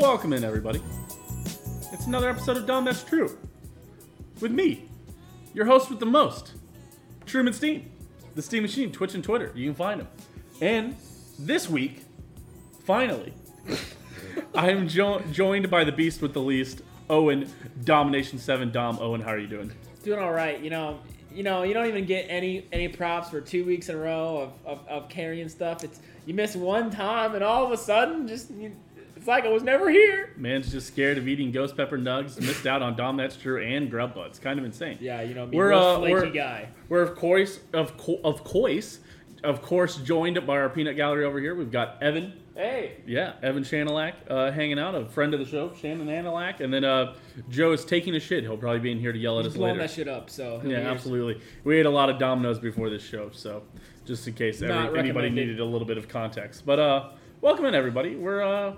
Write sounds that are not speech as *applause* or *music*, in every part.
Welcome in, everybody. It's another episode of Dom That's True. With me, your host with the most, Truman Steen, the Steam Machine, Twitch and Twitter. You can find him. And this week, finally, *laughs* I am jo- joined by the beast with the least, Owen, Domination 7 Dom. Owen, how are you doing? Doing all right. You know, you know, you don't even get any any props for two weeks in a row of, of, of carrying stuff. It's you miss one time and all of a sudden, just you, like I was never here. Man's just scared of eating ghost pepper nugs, missed out on Dom That's True and Grub Buds. Kind of insane. Yeah, you know, me, We're, a uh, flaky we're- guy. We're of course of co- of course of course joined by our peanut gallery over here. We've got Evan, Hey, yeah, Evan Shanelak uh, hanging out, a friend of the show, Shannon Anelak, and then uh, Joe is taking a shit. He'll probably be in here to yell at he's us blowing later. that shit up. So Yeah, absolutely. We ate a lot of Dominoes before this show, so just in case every, anybody needed a little bit of context. But uh, welcome in everybody. We're uh,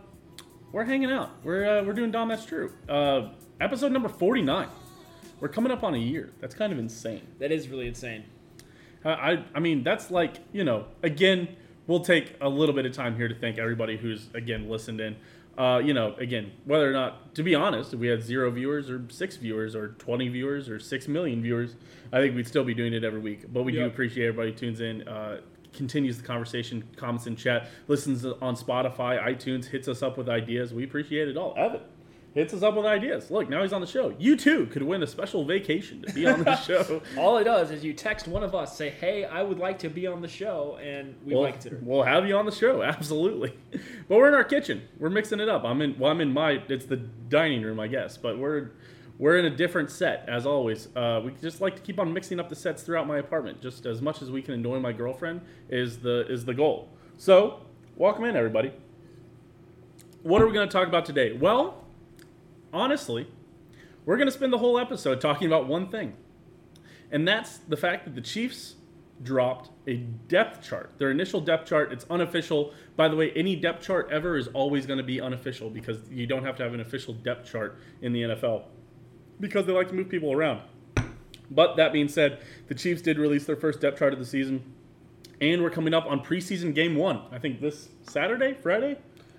we're hanging out. We're uh, we're doing Dom That's True. Uh, episode number forty nine. We're coming up on a year. That's kind of insane. That is really insane. I, I I mean that's like you know again we'll take a little bit of time here to thank everybody who's again listened in. Uh, you know again whether or not to be honest if we had zero viewers or six viewers or 20 viewers or six million viewers I think we'd still be doing it every week. But we do appreciate everybody who tunes in. Uh, Continues the conversation, comments in chat, listens on Spotify, iTunes, hits us up with ideas. We appreciate it all. Evan hits us up with ideas. Look, now he's on the show. You too could win a special vacation to be on the *laughs* show. All it does is you text one of us, say, "Hey, I would like to be on the show," and we we'll, might consider. it. we'll have you on the show, *laughs* absolutely. But we're in our kitchen. We're mixing it up. I'm in. Well, I'm in my. It's the dining room, I guess. But we're we're in a different set as always. Uh, we just like to keep on mixing up the sets throughout my apartment, just as much as we can annoy my girlfriend is the is the goal. So welcome in, everybody. What are we going to talk about today? Well, honestly, we're going to spend the whole episode talking about one thing. And that's the fact that the Chiefs dropped a depth chart. Their initial depth chart, it's unofficial. By the way, any depth chart ever is always going to be unofficial because you don't have to have an official depth chart in the NFL because they like to move people around. But that being said, the Chiefs did release their first depth chart of the season. And we're coming up on preseason game one. I think this Saturday, Friday?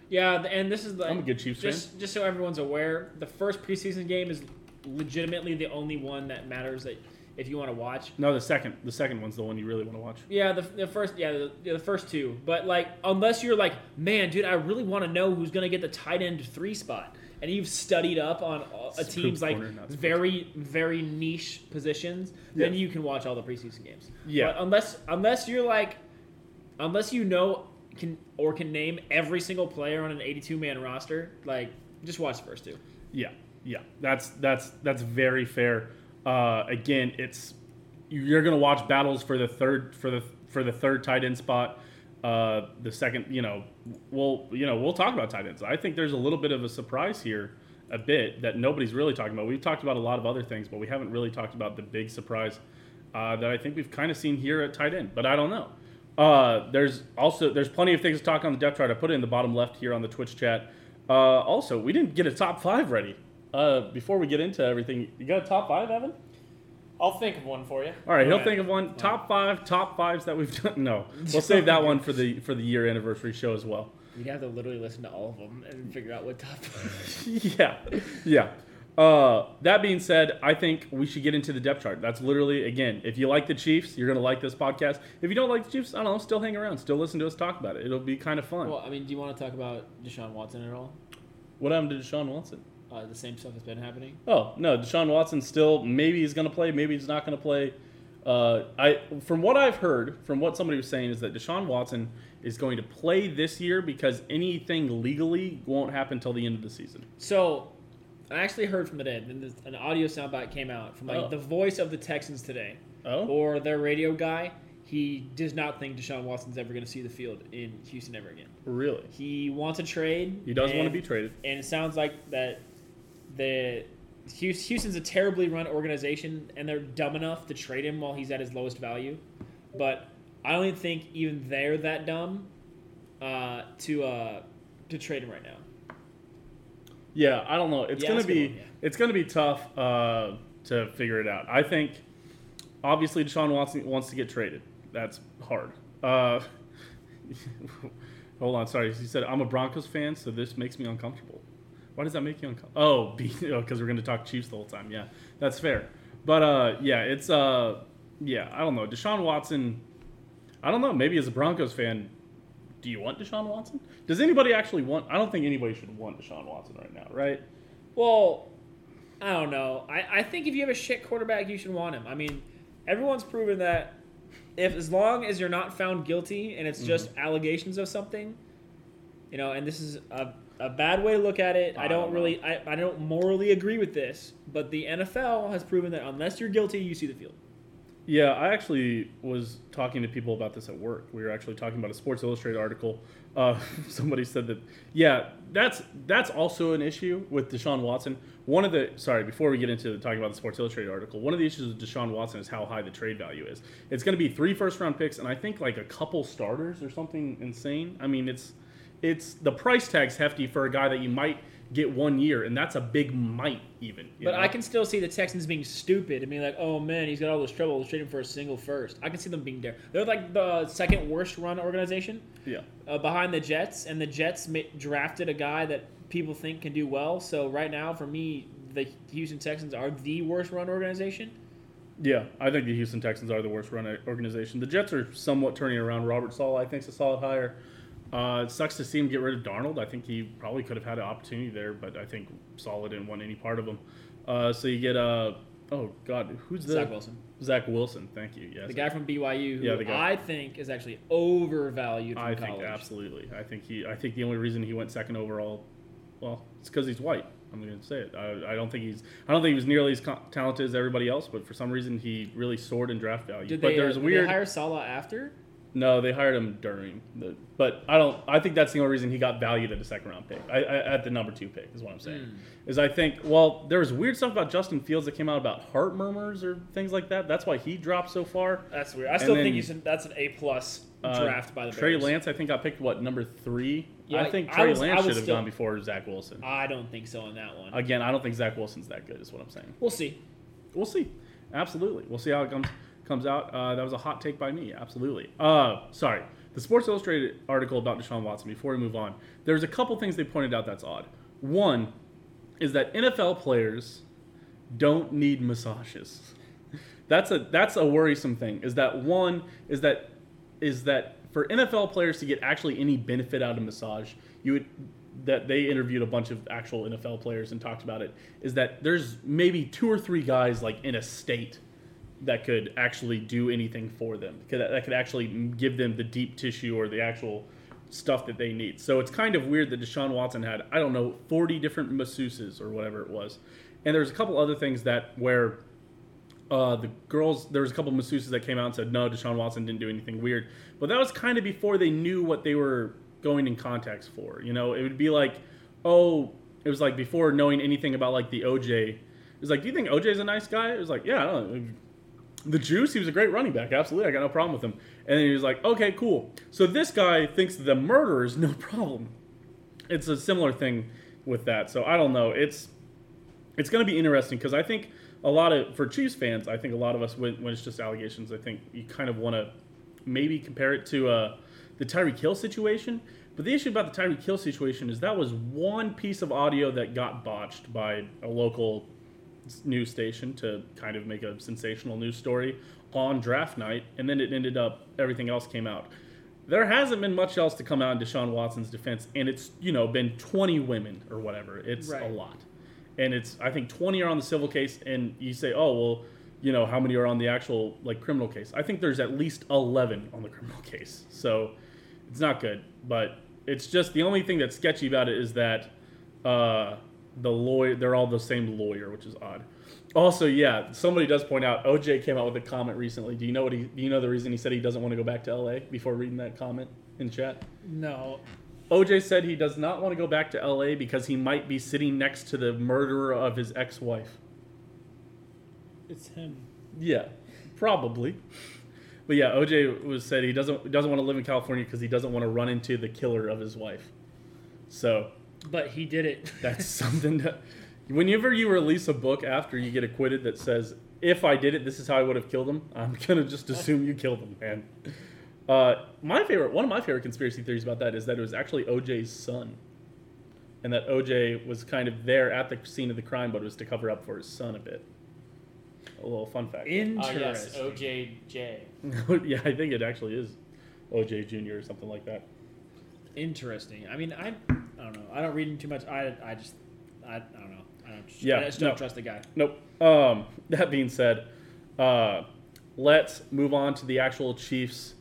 Yeah, and this is the. I'm a good Chiefs just, Just so everyone's aware, the first preseason game is legitimately the only one that matters that if you want to watch. No, the second. The second one's the one you really want to watch. Yeah, the, the first, yeah, the, yeah, the first two. But like, unless you're like, man, dude, I really want to know who's gonna get the tight end three spot, and you've studied up on a team's like corner, very, very niche positions, then you can watch all the preseason games. Yeah. But unless, unless you're like, unless you know can or can name every single player on an 82 man roster, like, just watch the first two. Yeah, yeah, that's that's that's very fair. Uh, again, it's you're gonna watch battles for the third for the for the third tight end spot. Uh, the second, you know, we'll you know we'll talk about tight ends. I think there's a little bit of a surprise here, a bit that nobody's really talking about. We've talked about a lot of other things, but we haven't really talked about the big surprise uh, that I think we've kind of seen here at tight end. But I don't know. Uh, there's also there's plenty of things to talk on the depth chart. I put it in the bottom left here on the Twitch chat. Uh, also, we didn't get a top five ready. Uh, before we get into everything, you got a top five, Evan? I'll think of one for you. All right, he'll Alright. think of one. Top five, top fives that we've done. *laughs* No, we'll *laughs* save that one for the for the year anniversary show as well. You'd have to literally listen to all of them and figure out what top. *laughs* yeah, yeah. Uh, that being said, I think we should get into the depth chart. That's literally again, if you like the Chiefs, you're gonna like this podcast. If you don't like the Chiefs, I don't know, still hang around, still listen to us talk about it. It'll be kind of fun. well, I mean, do you want to talk about Deshaun Watson at all? what happened to Deshaun Watson? Uh, the same stuff that's been happening. Oh no, Deshaun Watson still maybe he's going to play, maybe he's not going to play. Uh, I from what I've heard, from what somebody was saying, is that Deshaun Watson is going to play this year because anything legally won't happen until the end of the season. So, I actually heard from today. and this- An audio soundbite came out from like Oh. the voice of the Texans today, Oh, or their radio guy. He does not think Deshaun Watson's ever going to see the field in Houston ever again. really? He wants a trade. He does want to be traded. and it sounds like that the Houston's a terribly run organization, and they're dumb enough to trade him while he's at his lowest value. But I don't even think even they're that dumb uh, to uh, to trade him right now. Yeah, I don't know. It's Yeah, gonna that's a good be one, yeah. it's gonna be tough uh, to figure it out. I think obviously Deshaun Watson wants to get traded. That's hard. Uh, *laughs* hold on, sorry. He said I'm a Broncos fan, so this makes me uncomfortable. Why does that make you uncomfortable? Oh, *laughs* because we're going to talk Chiefs the whole time. Yeah, that's fair. But uh, yeah, it's uh, yeah, I don't know. Deshaun Watson. I don't know. Maybe as a Broncos fan, do you want Deshaun Watson? Does anybody actually want? I don't think anybody should want Deshaun Watson right now, right? Well, I don't know. I, I think if you have a shit quarterback, you should want him. I mean, everyone's proven that if as long as you're not found guilty and it's just Mm-hmm. allegations of something, you know, and this is a, a bad way to look at it. I, don't really, I, I don't morally agree with this, but the NFL has proven that unless you're guilty, you see the field. Yeah, I actually was talking to people about this at work. We were actually talking about a Sports Illustrated article. Uh, *laughs* somebody said that, yeah, that's that's also an issue with Deshaun Watson. One of the sorry, before we get into talking about the Sports Illustrated article, one of the issues with Deshaun Watson is how high the trade value is. It's going to be three first round picks and I think like a couple starters or something insane. I mean, it's it's the price tag's hefty for a guy that you might get one year, and that's a big might even. But know? I can still see the Texans being stupid and being like, "Oh man, he's got all this trouble. Let's trade him for a single first. I can see them being there. They're like the second worst run organization yeah. uh, behind the Jets, and the Jets ma- drafted a guy that people think can do well. So right now, for me, the Houston Texans are the worst run organization. Yeah, I think the Houston Texans are the worst run organization. The Jets are somewhat turning around. Robert Saleh, I think, is a solid hire. Uh, it sucks to see him get rid of Darnold. I think he probably could have had an opportunity there, but I think Saleh didn't want any part of him. Uh, so you get uh, oh god, who's the Zach Wilson, Zach Wilson. Thank you. Yes, the guy from BYU, who Yeah, the guy. I think is actually overvalued from I college. think absolutely. I think he. I think the only reason he went second overall, well, it's because he's white. I'm going to say it. I, I don't think he's. I don't think he was nearly as co- talented as everybody else, but for some reason he really soared in draft value. Did but they, there's uh, did weird. they hire Saleh after? No, they hired him during the. But I don't. I think that's the only reason he got valued at a second round pick. I, I, at the number two pick is what I'm saying. Hmm. Is I think well there was weird stuff about Justin Fields that came out about heart murmurs or things like that. That's why he dropped so far. That's weird. I still then- think he's an, that's an A plus Uh, draft by the way. Trey Bears. Lance I think I picked what number three. Yeah, I think I Trey was- Lance should have still- gone before Zach Wilson. I don't think so on that one. Again, I don't think Zach Wilson's that good. Is what I'm saying. we'll see. We'll see. Absolutely. We'll see how it comes comes out. Uh, that was a hot take by me. Absolutely. Uh, sorry. The Sports Illustrated article about Deshaun Watson. Before we move on, there's a couple things they pointed out that's odd. One is that NFL players don't need massages. *laughs* That's a that's a worrisome thing. Is that one is that is that for NFL players to get actually any benefit out of massage, you would that they interviewed a bunch of actual NFL players and talked about it is that there's maybe two or three guys like in a state that could actually do anything for them could, that could actually give them the deep tissue or the actual stuff that they need. So it's kind of weird that Deshaun Watson had I don't know 40 different masseuses or whatever it was, and there's a couple other things that where uh, the girls, there was a couple masseuses that came out and said, no, Deshaun Watson didn't do anything weird. But that was kind of before they knew what they were going in context for. You know, it would be like, oh, it was like before knowing anything about like the OJ. It was like, do you think OJ's a nice guy? It was like, yeah, I don't know. The Juice, he was a great running back. Absolutely. I got no problem with him. And then he was like, okay, cool. So this guy thinks the murder is no *laughs* problem. It's a similar thing with that. So I don't know. It's it's going to be interesting because I think a lot of for Chiefs fans, I think a lot of us when, when it's just allegations, I think you kind of want to maybe compare it to uh, the Tyreek Hill situation. But the issue about the Tyreek Hill situation is that was one piece of audio that got botched by a local news station to kind of make a sensational news story on draft night, and then it ended up everything else came out. There hasn't been much else to come out in Deshaun Watson's defense, and it's you know been 20 women or whatever. It's a lot, and it's I think 20 are on the civil case, and you say, oh well, you know how many are on the actual like criminal case? I think there's at least 11 on the criminal *laughs* case, so it's not good. But it's just the only thing that's sketchy about it is that uh, the lawyer they're all the same lawyer, which is odd. Also, yeah, somebody does point out OJ came out with a comment recently. Do you know what he? Do you know the reason he said he doesn't want to go back to LA? Before reading that comment in chat, No. OJ said he does not want to go back to LA because he might be sitting next to the murderer of his ex-wife. It's him. Yeah, probably. But yeah, OJ was said he doesn't doesn't want to live in California because he doesn't want to run into the killer of his wife. So But he did it. *laughs* that's something that whenever you release a book after you get acquitted that says if I did it, this is how I would have killed him. I'm *laughs* gonna just assume you killed him, man. Uh, my favorite, one of my favorite conspiracy theories about that is that it was actually OJ's son. and that OJ was kind of there at the scene of the crime, but it was to cover up for his son a bit. A little fun fact. Uh, Interesting. yes, *laughs* OJJ. yeah, I think it actually is OJ Jr. or something like that. Interesting. I mean, I, I don't know. I don't read him too much. I, I just, I, I don't know. I don't. Yeah, I just don't no. trust the guy. Nope. Um, that being said, uh, let's move on to the actual Chiefs.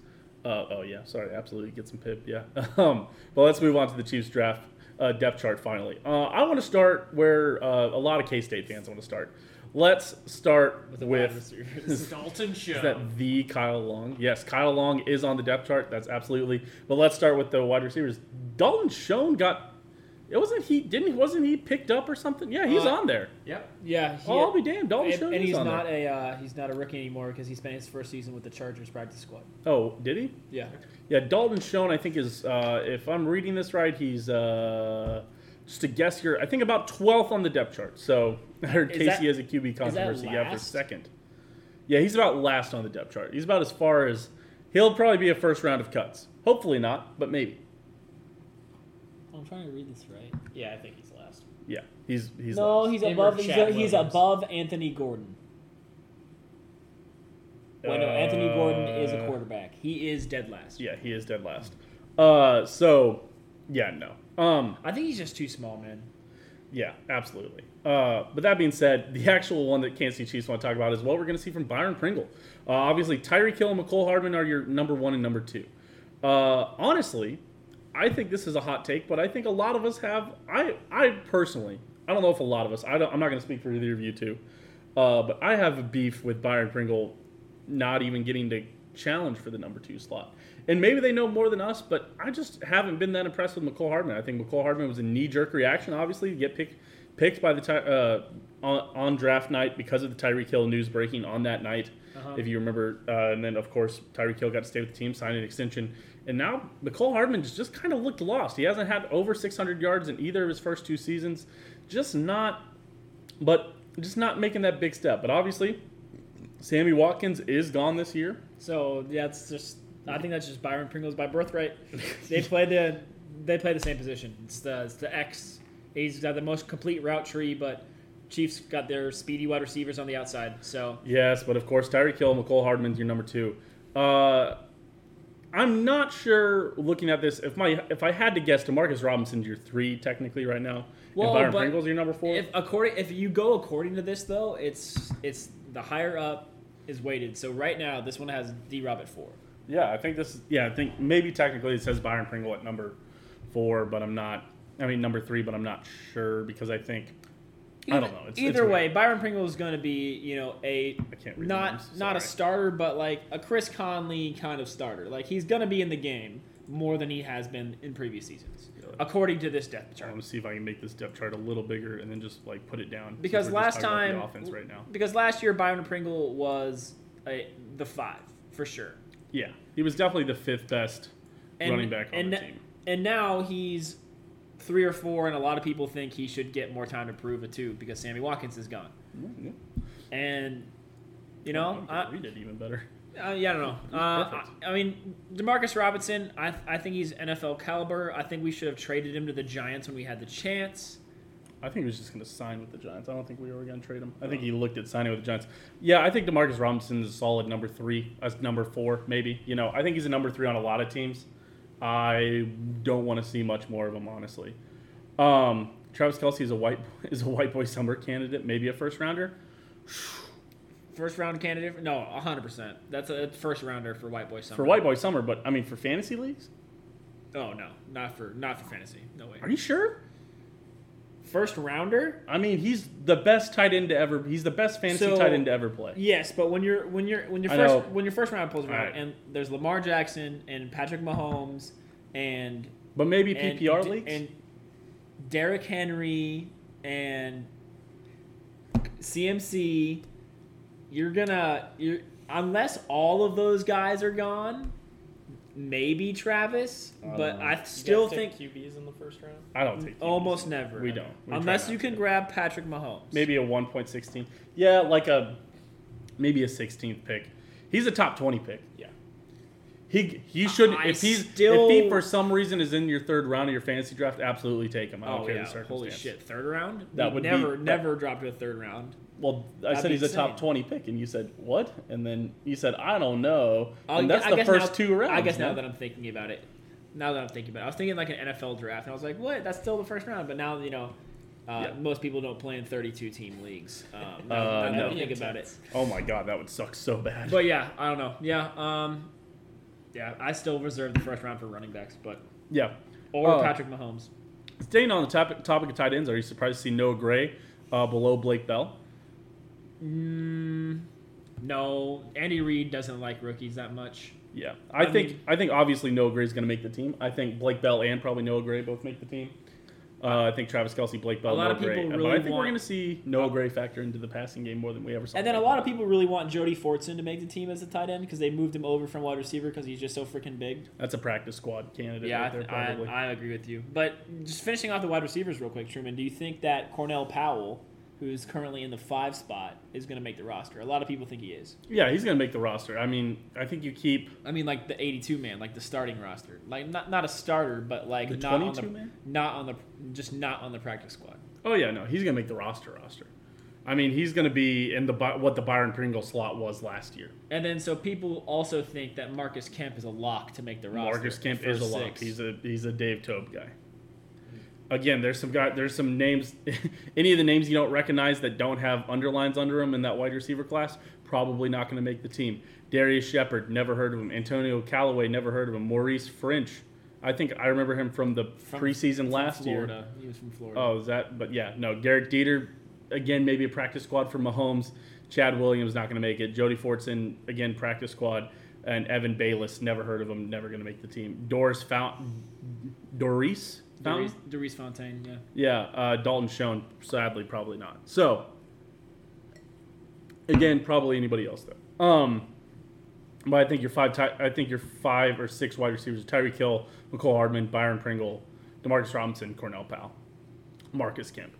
Uh, oh yeah, sorry, absolutely get some pip. Yeah. *laughs* Um, but let's move on to the Chiefs draft uh, depth chart finally. Uh, I want to start where uh, a lot of K State fans want to start. Let's start With the with. wide receivers. *laughs* Dalton Show. Is that the Kyle Long? Yes, Kyle Long is on the depth chart. That's absolutely. But let's start with the wide receivers. Dalton Schoen got. It wasn't he? Didn't wasn't he picked up or something? Yeah, he's Uh, on there. yep. yeah. He, Oh, I'll be damned. Dalton and, Schoen and he's on not there. a uh, he's not a rookie anymore because he spent his first season with the Chargers practice squad. Oh, did he? Yeah. Yeah, Dalton Schoen, I think is, uh, if I'm reading this right, he's uh, just a guess here. I think about 12th on the depth chart. So *laughs* I heard Is Casey that- has a QB controversy. Yeah, for second. Yeah, he's about last on the depth chart. He's about as far as he'll probably be a first round of cuts. Hopefully not, but maybe. I'm trying to read this right. Yeah, I think he's last. Yeah, he's he's no, last. he's Him above. He's, Chad he's Williams? above Anthony Gordon. Wait, no, Anthony Gordon is a Uh, quarterback. He is dead last. Yeah, he is dead last. Uh, so yeah, no. Um, I think he's just too small, man. Yeah, absolutely. Uh, but that being said, the actual one that Kansas City Chiefs want to talk about is what we're going to see from Byron Pringle. Uh, obviously, Tyreek Hill and Mecole Hardman are your number one and number two. Uh, honestly, I think this is a hot take, but I think a lot of us have. I, I personally, I don't know if a lot of us. I don't, I'm not going to speak for either of you two, uh, but I have a beef with Byron Pringle not even getting to challenge for the number two slot. And maybe they know more than us, but I just haven't been that impressed with Mecole Hardman. I think Mecole Hardman was a knee jerk reaction, obviously, to get picked picked by the Ty- uh, on, on draft night because of the Tyreek Hill news breaking on that night. Uh-huh. If you remember, uh, and then of course Tyreek Hill got to stay with the team, signed an extension, and now Mecole Hardman just, just kind of looked lost. He hasn't had over 600 yards in either of his first two seasons. Just not, but just not making that big step. But obviously, Sammy Watkins is gone this year. So yeah, it's just. I think that's just Byron Pringles by birthright. *laughs* They play the they play the same position. It's the it's the X. He's got the most complete route tree, but Chiefs got their speedy wide receivers on the outside. So Yes, but of course Tyreek Hill, Mecole Hardman's your number two. Uh, I'm not sure. Looking at this, if my if I had to guess, Demarcus Robinson's your three technically right now, Well, and Byron Pringle's your number four. if according if you go according to this though, it's it's the higher up is weighted. So right now this one has D Rob at four. yeah, I think this. Yeah, I think maybe technically it says Byron Pringle at number four, but I'm not. I mean number three, but I'm not sure because I think I don't know. It's, Either it's way, Byron Pringle is going to be you know a I can't read not a starter, but like a Chris Conley kind of starter. Like he's going to be in the game more than he has been in previous seasons, according to this depth I chart. want to see if I can make this depth chart a little bigger and then just like put it down. Because last time, the offense right now. because last year Byron Pringle was a, the five for sure, Yeah, he was definitely the fifth best and, running back on and, the team. And now he's three or four, and a lot of people think he should get more time to prove it too because Sammy Watkins is gone. Yeah. And you know, I I, can read it even better. Uh, yeah, I don't know. Uh, I. I mean, Demarcus Robinson, I, I think he's NFL caliber. I think we should have traded him to the Giants when we had the chance. I think he was just going to sign with the Giants. I don't think we were going to trade him. I think he looked at signing with the Giants. Yeah, I think Demarcus Robinson is a solid number three, as number four, maybe. You know, I think he's a number three on a lot of teams. I don't want to see much more of him, honestly. Um, Travis Kelce is a white *laughs* is a white boy summer candidate, maybe a first rounder. *sighs* First round candidate? No, 100%. That's a first rounder for White Boy Summer. For white boy summer, but I mean for fantasy leagues, Oh, no. Not for not for fantasy. No way. are you sure? First rounder? I mean, he's the best tight end to ever. He's the best fantasy So- tight end to ever play. Yes, but when you're when you're when your first when your first round pulls around Alright. and there's Lamar Jackson and Patrick Mahomes and But maybe PPR D- leagues. and Derrick Henry and CMC, you're gonna you're unless all of those guys are gone, maybe Travis, I but know. I still guys think take QBs in the first round. I don't take QBs. almost never. We don't. We unless you can to. grab Patrick Mahomes. maybe a 1.16. Yeah, like a maybe a 16th pick. He's a top 20 pick. Yeah. He he should I if he's still- if he for some reason is in your third round of your fantasy draft, absolutely take him. I don't Oh care yeah, the circumstance. holy shit! Third round? That He would never, that- never dropped to a third round. Well, I That'd said be he's a top twenty pick, and you said what? And then you said I don't know. And that's I the first now- two rounds. I guess now man. that I'm thinking about it, now that I'm thinking about it, I was thinking like an NFL draft, and I was like, what? That's still the first round. But now you know, uh, Yeah. most people don't play in 32 team leagues. Um, now, Uh, now no. Think about it. Oh my god, that would suck so bad. But yeah, I don't know. Yeah, um, yeah, I still reserve the first round for running backs, but yeah. or Uh, Patrick Mahomes. Staying on the topic topic of tight ends, are you surprised to see Noah Gray uh, below Blake Bell? Mm, no, Andy Reid doesn't like rookies that much. Yeah, I, I think mean- I think obviously Noah Gray is going to make the team. I think Blake Bell and probably Noah Gray both make the team. Uh, I think Travis Kelce, Blake Bell, A lot of people Gray. but really I think we're going to see Noah Gray factor into the passing game more than we ever saw. And then a lot of people really want Jody Fortson to make the team as a tight end because they moved him over from wide receiver because he's just so freaking big. That's a practice squad candidate Yeah, right there. I, I agree with you. But just finishing off the wide receivers real quick, Truman, do you think that Cornell Powell, who's currently in the five spot, is going to make the roster? A lot of people think he is. yeah, he's going to make the roster. I mean, I think you keep I mean, like the 82 man, like the starting roster, like not not a starter, but like The not on 22 the man? not on the just not on the practice squad. Oh yeah, no, he's gonna make the roster roster. I mean, he's gonna be in the what the Byron Pringle slot was last year. And then so people also think that Marcus Kemp is a lock to make the roster. Marcus Kemp is a lock. He's a he's a Dave Tobe guy. Again, there's some guy. There's some names. *laughs* any of the names you don't recognize that don't have underlines under them in that wide receiver class, probably not going to make the team. Darius Shepard, never heard of him. Antonio Callaway, never heard of him. Maurice Ffrench, I think I remember him from the From- preseason from last year. Florida. He was from Florida. Oh, is that? But yeah, no. Garrett Dieter, again, maybe a practice squad for Mahomes. Chad Williams not going to make it. Jody Fortson, again, practice squad. And Evan Bayless, never heard of him, never going to make the team. Doris Fount, Doris Fountain? Darius Fontaine, yeah. Yeah, uh, Dalton Schoen, sadly, probably not. So, again, probably anybody else though. Um, but I think your five, ti- I think your five or six wide receivers: Tyreek Hill, Mecole Hardman, Byron Pringle, Demarcus Robinson, Cornell Powell, Marcus Kemp.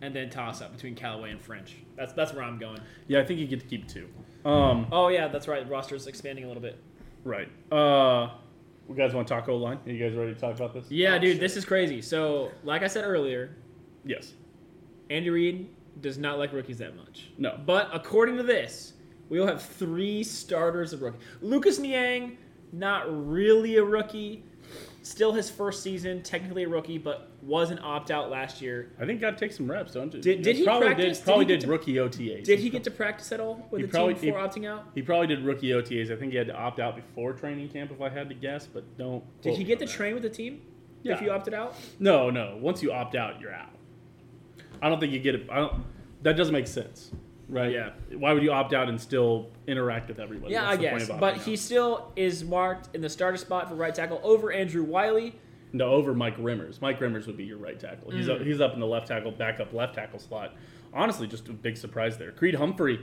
And then toss up between Callaway and French. That's that's where I'm going. Yeah, I think you get to keep two. Um, Oh yeah, that's right. Roster's expanding a little bit. right. Uh, you guys want to talk O line? Are you guys ready to talk about this? Yeah, Oh, dude, shit. this is crazy. So, like I said earlier, Yes. Andy Reid does not like rookies that much. No. But according to this, we will have three starters of rookie. Lucas Niang, not really a rookie. Still his first season, technically a rookie, but was an opt out last year. I think got to take some reps, don't you? Did- did he probably practice? Did, Did probably he did, to- rookie OTAs. *laughs* Did he get to practice at all with He the probably- team before opting out? He probably did rookie OTAs. I think he had to opt out before training camp, if I had to guess, but don't. Did he get to that. train with the team Yeah. if you opted out? No, no. Once you opt out, you're out. I don't think you get it. I don't. That doesn't make sense, right? Yeah. Why would you opt out and still interact with everybody? Yeah, I guess. But he out? still is marked in the starter spot for right tackle over Andrew Wiley. no over Mike Remmers. Mike Remmers would be your right tackle. He's Mm. up, he's up in the left tackle, backup left tackle slot. Honestly, just a big surprise there. Creed Humphrey.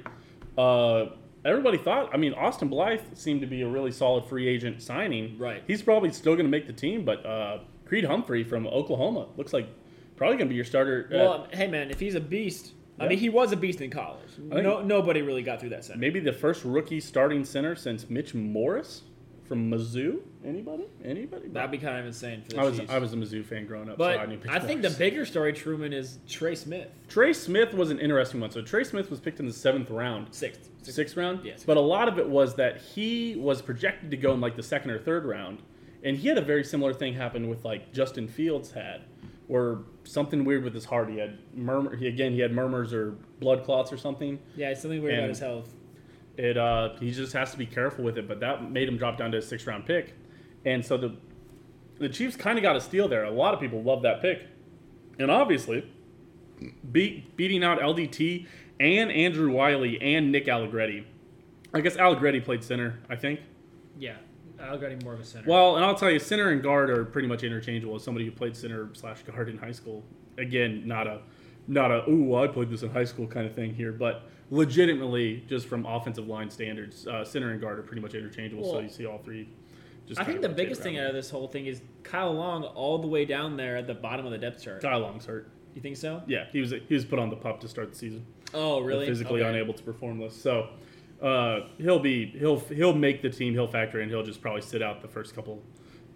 Uh, everybody thought. I mean, Austin Blythe seemed to be a really solid free agent signing. Right. He's probably still going to make the team, but uh, Creed Humphrey from Oklahoma looks like probably going to be your starter. at- Well, hey man, if he's a beast, I mean he was a beast in college. think- No, nobody really got through that center. Maybe the first rookie starting center since Mitch Morse from Mizzou. Anybody? Anybody? That'd be kind of insane for the I was Chiefs. I was a Mizzou fan growing up, but so I knew Mitch I think the bigger story, Truman, is Trey Smith, Trey Smith was an interesting one. So Trey Smith was picked in the seventh round, sixth. sixth round. Yes. But a lot of it was that he was projected to go in like the second or third round, and he had a very similar thing happen with like Justin Fields had, where something weird with his heart. He had murmur. He, again, he had murmurs or blood clots or something. Yeah, something weird about his health. It uh, he just has to be careful with it. But that made him drop down to a six round pick, and so the the Chiefs kind of got a steal there. A lot of people love that pick, and obviously, beat beating out LDT and Andrew Wiley and Nick Allegretti. I guess Allegretti played center. I think. Yeah, Allegretti more of a center. Well, and I'll tell you, center and guard are pretty much interchangeable. As somebody who played center slash guard in high school, again, not a, not a ooh, I played this in high school kind of thing here, but legitimately, just from offensive line standards, uh, center and guard are pretty much interchangeable. so you see all three. Just I think the biggest thing out of this whole thing is Kyle Long all the way down there at the bottom of the depth chart. Kyle Long's hurt. You think so? Yeah, he was he was put on the pup to start the season. Oh, really? Physically Okay. unable to perform this. So, Uh, he'll be he'll he'll make the team. He'll factor in. He'll just probably sit out the first couple.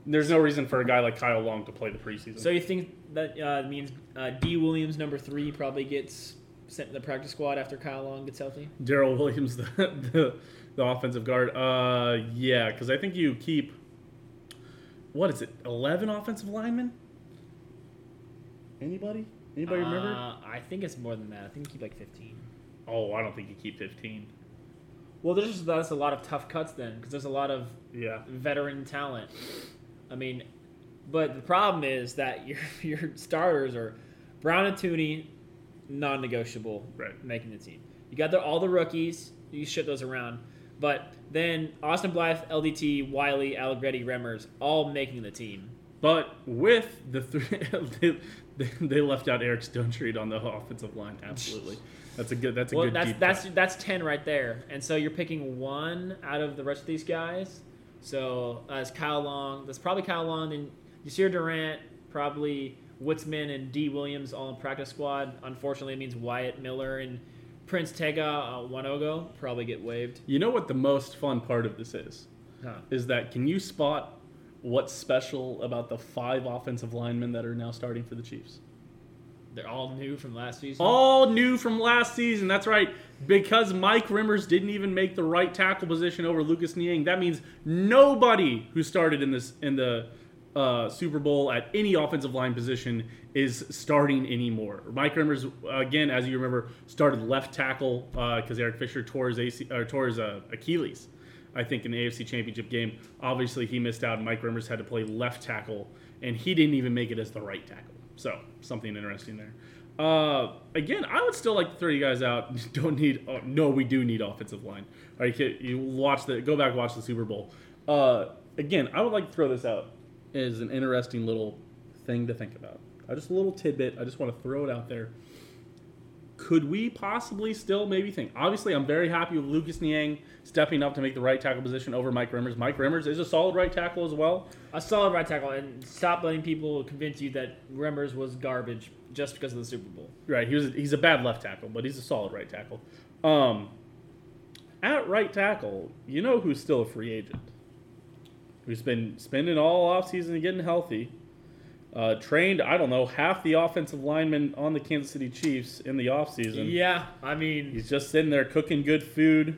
There's no reason for a guy like Kyle Long to play the preseason. So you think that uh, means uh, D Williams number three probably gets sent to the practice squad after Kyle Long gets healthy? Darryl Williams, *laughs* the, the the offensive guard. Uh, yeah, because I think you keep what is it? Eleven offensive linemen. Anybody? Anybody remember? Uh, I think it's more than that. I think you keep like 15. Oh, I don't think you keep fifteen. Well, there's just that's a lot of tough cuts then because there's a lot of Yeah. veteran talent. I mean, but the problem is that *laughs* your your starters are Brown and Thuney, non-negotiable, Right. making the team. You got the, all the rookies. You ship those around, but then Austin Blythe, LDT, Wiley, Allegretti, Remmers, all making the team. But with the three, *laughs* they, they, left out Eric Stonestreet on the *laughs* offensive line. Absolutely, that's a good. That's a Well, good. that's deep that's cut. that's ten right there, and so you're picking one out of the rest of these guys. So uh, it's Kyle Long. That's probably Kyle Long. Then Yasir Durant, probably Witzmann and D Williams all in practice squad. Unfortunately, it means Wyatt Miller and Prince Tega uh, Wanogho probably get waived. You know what the most fun part of this is? Huh. Is that can you spot what's special about the five offensive linemen that are now starting for the Chiefs? They're all new from last season. All new from last season. That's right. Because Mike Remmers didn't even make the right tackle position over Lucas Niang. That means nobody who started in this in the uh, Super Bowl at any offensive line position is starting anymore. Mike Remmers, again, as you remember, started left tackle because Eric Fisher tore his, AC, or tore his uh, Achilles. I think in the AFC Championship game. Obviously, he missed out, and Mike Remmers had to play left tackle, and he didn't even make it as the right tackle. So something interesting there. Uh, again, I would still like to throw you guys out. *laughs* Don't need. Oh, no, we do need offensive line. All right, you watch the go back watch the Super Bowl. Uh, again, I would like to throw this out as an interesting little thing to think about. Uh, just a little tidbit. I just want to throw it out there. Could we possibly still maybe think? Obviously, I'm very happy with Lucas Niang stepping up to make the right tackle position over Mike Remmers. Mike Remmers is a solid right tackle as well. A solid right tackle, and stop letting people convince you that Remmers was garbage just because of the Super Bowl. Right, he was A, he's a bad left tackle, but he's a solid right tackle. Um, at right tackle, you know who's still a free agent? Who's been spending all offseason getting healthy. Uh, trained, I don't know, half the offensive linemen on the Kansas City Chiefs in the offseason. Yeah, I mean, He's just sitting there cooking good food,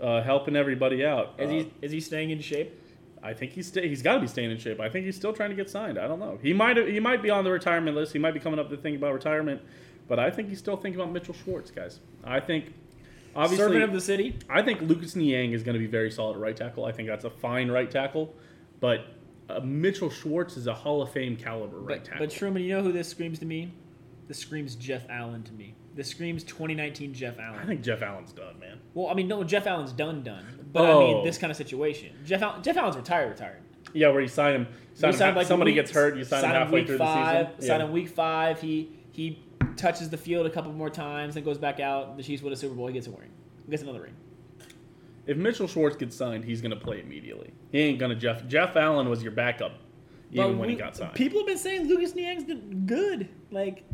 uh, helping everybody out. is Uh, he is he staying in shape? I think he's he's got to be staying in shape. I think he's still trying to get signed. I don't know. He might he might be on the retirement list. He might be coming up to think about retirement, but I think he's still thinking about Mitchell Schwartz, guys. I think obviously Servant of the city. I think Lucas Niang is going to be very solid at right tackle. I think that's a fine right tackle, but uh, Mitchell Schwartz is a Hall of Fame caliber right But, tackle. but Truman, you know who this screams to me? This screams Jeff Allen to me. This screams 2019 Jeff Allen. I think Jeff Allen's done, man. well, I mean, no, Jeff Allen's done, done. But I Oh. mean, this kind of situation. Jeff Allen, Jeff Allen's retired, retired. Yeah, where you sign him, sign You him sign half- like somebody week- gets hurt, you sign, him halfway week through five, the season. Sign Yeah. him week five. He he touches the field a couple more times, then goes back out. The Chiefs win a Super Bowl. He gets a ring. He gets another ring. If Mitchell Schwartz gets signed, he's going to play immediately. He ain't going to Jeff. Jeff Allen was your backup, even But when we- he got signed. People have been saying Lucas Niang's good. Like,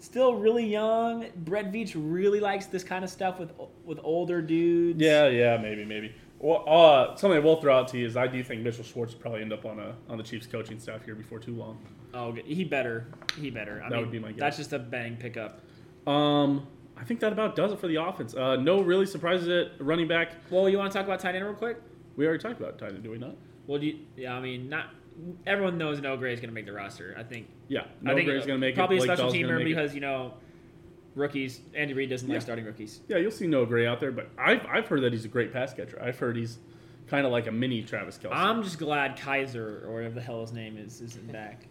still really young. Brett Veach really likes this kind of stuff with with older dudes. yeah, yeah, maybe, maybe. Well, uh, something I will throw out to you is I do think Mitchell Schwartz will probably end up on a on the Chiefs coaching staff here before too long. Oh, he better. He better. I That mean, would be my guess. That's just a bang pickup. Um, I think that about does it for the offense. Uh, no really surprises at running back. Well, you want to talk about tight end real quick? We already talked about tight end, do we not? Well, do you, yeah, I mean, not everyone knows No Gray is going to make the roster. I think. Yeah, I no think Gray's going to make probably it. Probably a special teamer make it. because you know rookies. Andy Reid doesn't Yeah. like starting rookies. Yeah, you'll see No Gray out there, but I've, I've heard that he's a great pass catcher. I've heard he's kind of like a mini Travis Kelce. I'm just glad Keizer or whatever the hell his name is isn't back.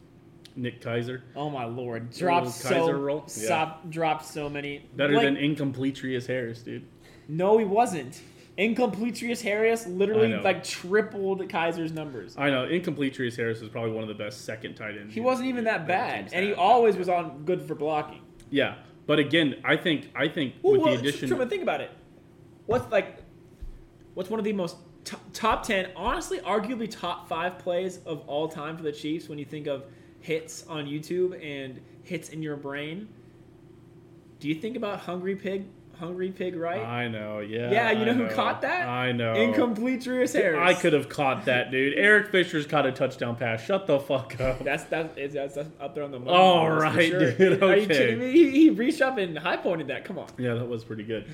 Nick Keizer. Oh my lord, Little dropped so roll? Yeah. dropped so many. Better Like, than incomplete Trius Harris, dude. no, he wasn't. Incomplete Trius Harris literally like tripled Keizer's numbers. I know incomplete Trius Harris is probably one of the best second tight ends. He wasn't even that bad, and he always was on good for blocking. Yeah, but again, I think I think Well, with well, the addition, Truman, think about it. What's like, what's one of the most t- top ten, honestly, arguably top five plays of all time for the Chiefs when you think of hits on YouTube and hits in your brain? Do you think about Hungry Pig, Hungry Pig Right. I know. Yeah. Yeah, you I know who caught that? I know. Incomplete Trius Harris. I could have caught that, dude. Eric Fisher's caught a touchdown pass. Shut the fuck up. *laughs* That's that's that's, that's up there on the. All right, sure. dude, Are you kidding me? He, he reached up and high pointed that. Come on. Yeah, that was pretty good.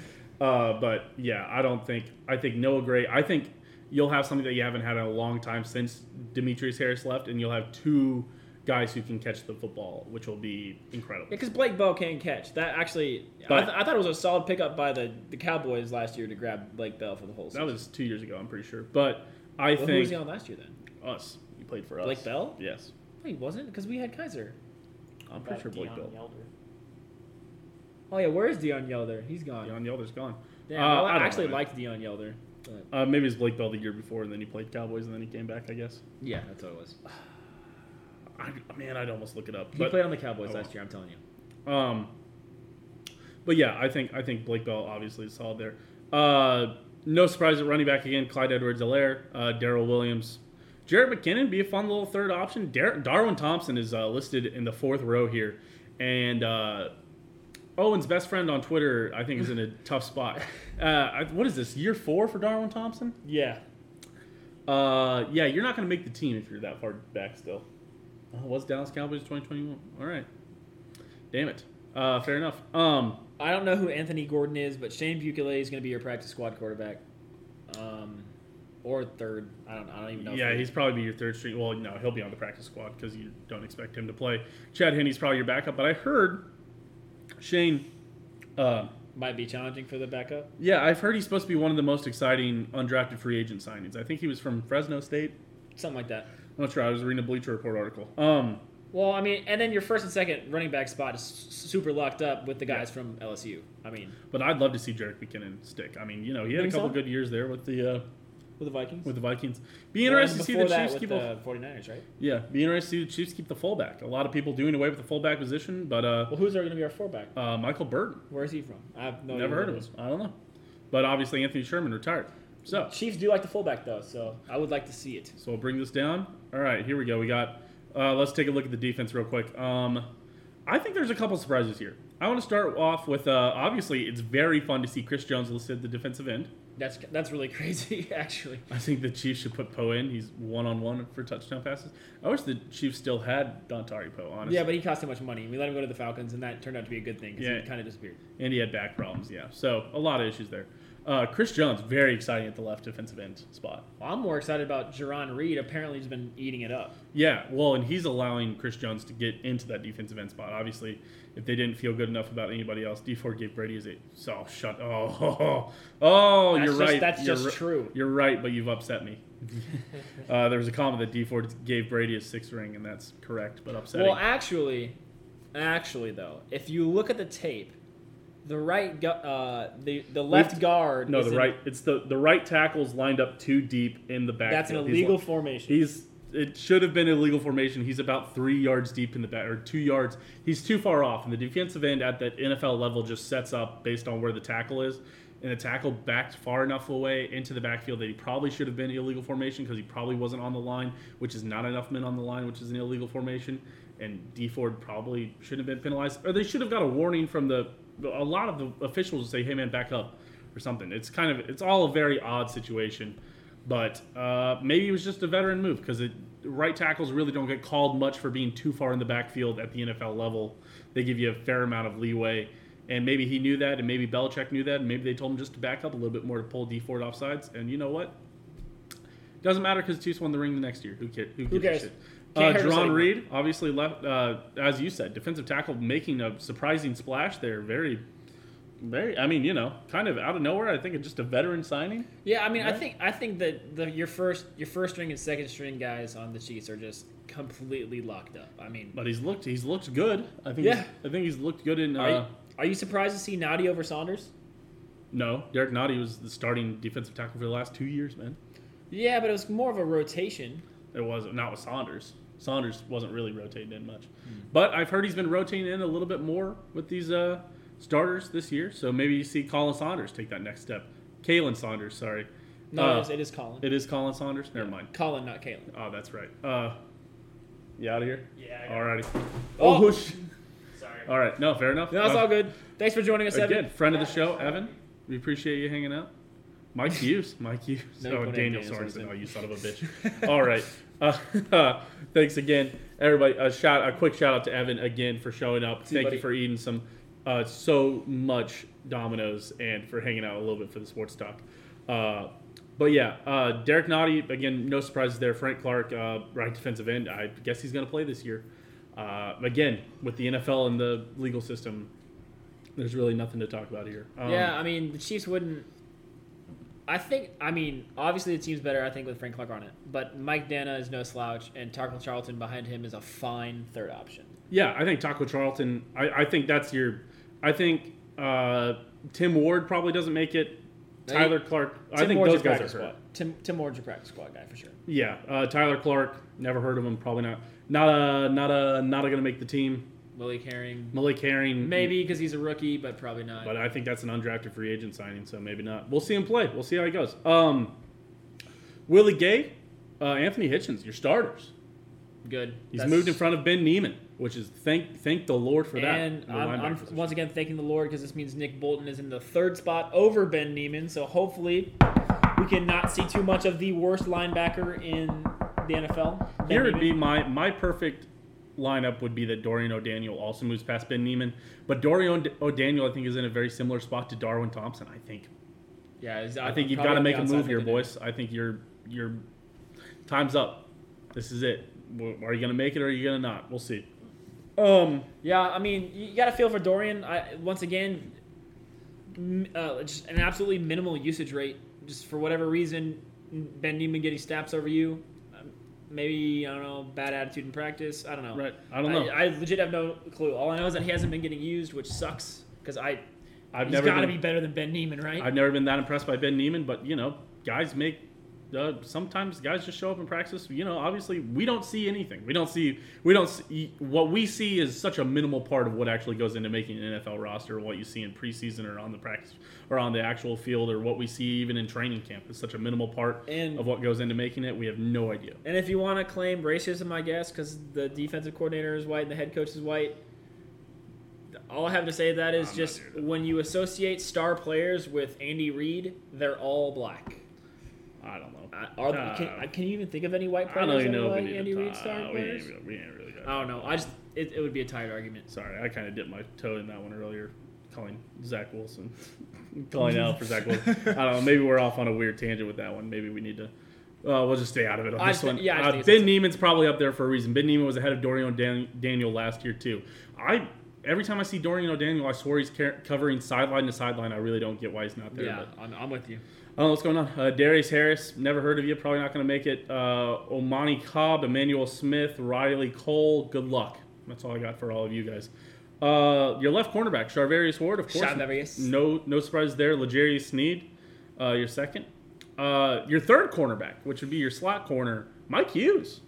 Uh, but yeah, I don't think I think Noah Gray. I think you'll have something that you haven't had in a long time since Demetrius Harris left, and you'll have two guys who can catch the football, which will be incredible. Because Blake Bell can catch. That actually, I, th- I thought it was a solid pickup by the, the Cowboys last year to grab Blake Bell for the whole season. That was two years ago, I'm pretty sure. But I Well, who was he on last year then? us. You played for us. Blake Bell? Yes, No, he wasn't because we had Keizer. I'm pretty sure Blake Bell. Yelder. Oh yeah, where's Deon Yelder? He's gone. Jan Yelder's gone. Uh, well, I I, actually know, liked Deon Yelder. Uh, maybe it was Blake Bell the year before, and then he played Cowboys, and then he came back. I guess. yeah, that's what it was. I, man, I'd almost look it up. He But played on the Cowboys oh, last year. I'm telling you. Um, but yeah, I think I think Blake Bell obviously is solid there. Uh, no surprise at running back again, Clyde Edwards-Helaire, uh, Darrel Williams, Jerick McKinnon be a fun little third option. Dar- Darwin Thompson is uh, listed in the fourth row here, and uh, Owen's best friend on Twitter I think is in a tough spot. *laughs* Uh, I, what is this year four for Darwin Thompson? Yeah. Uh, yeah, you're not going to make the team if you're that far back still. Oh, was Dallas Cowboys 2021? All right, damn it. Uh, fair enough. Um, I don't know who Anthony Gordon is, but Shane Buechele is going to be your practice squad quarterback, um, or third. I don't. I don't even know. yeah, he's probably be your third string. Well, no, he'll be on the practice squad because you don't expect him to play. Chad Henne's probably your backup, but I heard Shane. Uh, might be challenging for the backup. yeah, I've heard he's supposed to be one of the most exciting undrafted free agent signings. I think he was from Fresno State. Something like that. I'm not sure. I was reading a Bleacher Report article. Um, Well, I mean, and then your first and second running back spot is super locked up with the guys Yeah. from LSU. I mean, but I'd love to see Jerick McKinnon stick. I mean, you know, he had a couple so? good years there with the uh, with the Vikings. with the Vikings. Be Well, interested to see the Chiefs keep the 49ers, right? yeah. Be interested to see the Chiefs keep the fullback. A lot of people doing away with the fullback position, but uh, Well, who's going to be our fullback? uh, Michael Burton. Where is he from? I've no Never heard of him. I don't know. But obviously Anthony Sherman retired. So. Chiefs do like the fullback though, so I would like to see it. so we'll bring this down. All right, here we go. We got. Uh, let's take a look at the defense real quick. Um, I think there's a couple surprises here. I want to start off with uh, obviously it's very fun to see Chris Jones listed at the defensive end. That's that's really *laughs* crazy, actually. I think the Chiefs should put Poe in. He's one on one for touchdown passes. I wish the Chiefs still had Dontari Poe, honestly. Yeah, but he cost too much money. We let him go to the Falcons, and that turned out to be a good thing because Yeah. he kind of disappeared. and he had back problems. Yeah, so a lot of issues there. Uh, Chris Jones, very exciting at the left defensive end spot. Well, I'm more excited about Jarran Reed. Apparently, he's been eating it up. Yeah, well, and he's allowing Chris Jones to get into that defensive end spot. Obviously, if they didn't feel good enough about anybody else, D Ford gave Brady his eight. So shut. Oh, *laughs* oh, oh you're just- right. that's You're just ri- true. You're right, but you've upset me. *laughs* uh, there was a comment that D Ford gave Brady a six ring, and that's correct, but upsetting. Well, actually, actually though, if you look at the tape, the right gu- uh, the the left We've- guard. no, the in- right. It's the the right tackle's lined up too deep in the back. That's an illegal formation. He's it should have been illegal formation. He's about three yards deep in the back, or two yards. He's too far off, and the defensive end at that NFL level just sets up based on where the tackle is, and the tackle backed far enough away into the backfield that he probably should have been illegal formation because he probably wasn't on the line, which is not enough men on the line, which is an illegal formation, and D Ford probably shouldn't have been penalized, or they should have got a warning from the a lot of the officials to say, "Hey man, back up." Or something. It's kind of it's all a very odd situation. But uh, maybe it was just a veteran move because right tackles really don't get called much for being too far in the backfield at the NFL level. They give you a fair amount of leeway. And maybe he knew that, and maybe Belichick knew that, and maybe they told him just to back up a little bit more to pull D Ford off sides. And you know what? Doesn't matter because Chiefs won the ring the next year. Who cares? Who, a cares? Uh, hurt us Jarran anymore. Reed, obviously left, uh, as you said, defensive tackle making a surprising splash there. Very, very. I mean, you know, kind of out of nowhere. I think it's just a veteran signing. Yeah, I mean, I think I think that the your first your first string and second string guys on the Chiefs are just completely locked up. I mean, But he's looked he's looked good. I think Yeah. he's- I think he's looked good in are, uh, you, are you surprised to see Nnadi over Saunders? no, Derrick Nnadi was the starting defensive tackle for the last 2 years, man. Yeah, but it was more of a rotation. It was not with Saunders. Saunders wasn't really rotating in much. But I've heard he's been rotating in a little bit more with these uh, starters this year. So maybe you see Colin Saunders take that next step. Khalen Saunders, sorry. No, Uh, it, is, it is Colin. It is Colin Saunders? Never mind. Colin, not Khalen. Oh, that's right. Uh, you out of here? Yeah. Alrighty. Oh. Oh. *laughs* Sorry. All right. No, fair enough. No, it's Uh, all good. Thanks for joining us, Again, Evan. friend of the show, Evan. We appreciate you hanging out. Mike *laughs* Hughes. Mike Hughes. No, oh, Daniel. Sorensen. Oh, you son of a *laughs* bitch. All right. Uh, *laughs* thanks again, everybody. A shout, a quick shout out to Evan again for showing up. See Thank buddy. you for eating some, uh, so much Domino's and for hanging out a little bit for the sports talk. Uh, but yeah, uh, Derrick Nnadi again. No surprises there. Frank Clark, uh, right defensive end. I guess he's going to play this year. Uh, again, with the NFL and the legal system, there's really nothing to talk about here. Um, yeah, I mean, the Chiefs wouldn't. I think, I mean, obviously the team's better, I think, with Frank Clark on it. But Mike Danna is no slouch, and Taco Charlton behind him is a fine third option. Yeah, I think Taco Charlton. I, I think that's your. I think uh, Tim Ward probably doesn't make it. Tyler Clark. I think Ward's those guys are squad. Tim, Tim Ward's your practice squad guy for sure. Yeah, uh, Tyler Clark. Never heard of him. Probably not. Not a. Not a. Not a gonna make the team. Malik Herring, Malik Herring. maybe because he's a rookie, but probably not. But I think that's an undrafted free agent signing, so maybe not. We'll see him play. We'll see how he goes. Um, Willie Gay, uh, Anthony Hitchens, your starters. Good. He's That's- moved in front of Ben Niemann, which is thank thank the Lord for that. And I'm, I'm once again thanking the Lord because this means Nick Bolton is in the third spot over Ben Niemann. So hopefully we can not see too much of the worst linebacker in the NFL. Ben Here would be my my perfect lineup would be that Dorian O'Daniel also moves past Ben Niemann, but Dorian O'Daniel I think is in a very similar spot to Darwin Thompson. I think Yeah, I think you've got to make a move here, boys. I think you're you're time's up. This is it. Are you gonna make it or are you gonna not? We'll see. Um, Yeah, I mean, you got to feel for Dorian. I, once again, uh, just an absolutely minimal usage rate. Just for whatever reason, Ben Niemann getting snaps over you. Maybe I don't know, bad attitude in practice. I don't know. right. I don't know. I, I legit have no clue. All I know is that he hasn't been getting used, which sucks because I I've he's never got to be better than Ben Niemann, right? I've never been that impressed by Ben Niemann, but you know, guys make. Uh, sometimes guys just show up in practice. You know, obviously we don't see anything. We don't see. We don't see what we see is such a minimal part of what actually goes into making an NFL roster. What you see in preseason or on the practice or on the actual field or what we see even in training camp is such a minimal part And- of what goes into making it. We have no idea. And if you want to claim racism, I guess, because the defensive coordinator is white and the head coach is white, all I have to say to that is I'm just here when you associate star players with Andy Reid, they're all black. I don't know. I- Are, Uh, can, can you even think of any white players? I don't even know we like Andy to Reid star we players? ain't, really- we ain't really. I don't know. I just it, it would be a tight argument. Sorry, I kind of dipped my toe in that one earlier, calling Zach Wilson, *laughs* calling out for Zach Wilson. *laughs* I don't know. Maybe we're off on a weird tangent with that one. Maybe we need to. Uh, we'll just stay out of it on I this just- one. yeah, I uh, Ben Niemann's probably up there for a reason. Ben Niemann was ahead of Dorian Dan- Daniel last year too. I every time I see Dorian O'Daniel, I swear he's car- covering sideline to sideline. I really don't get why he's not there. Yeah, but- I'm, I'm with you. I don't know what's going on. Uh, Darius Harris, never heard of you. Probably not going to make it. Uh, Omari Cobb, Emmanuel Smith, Riley Cole. Good luck. That's all I got for all of you guys. Uh, your left cornerback, Charvarius Ward, of course. Charvarius. No, no surprise there. L'Jarius Sneed, uh, your second. Uh, your third cornerback, which would be your slot corner, Mike Hughes.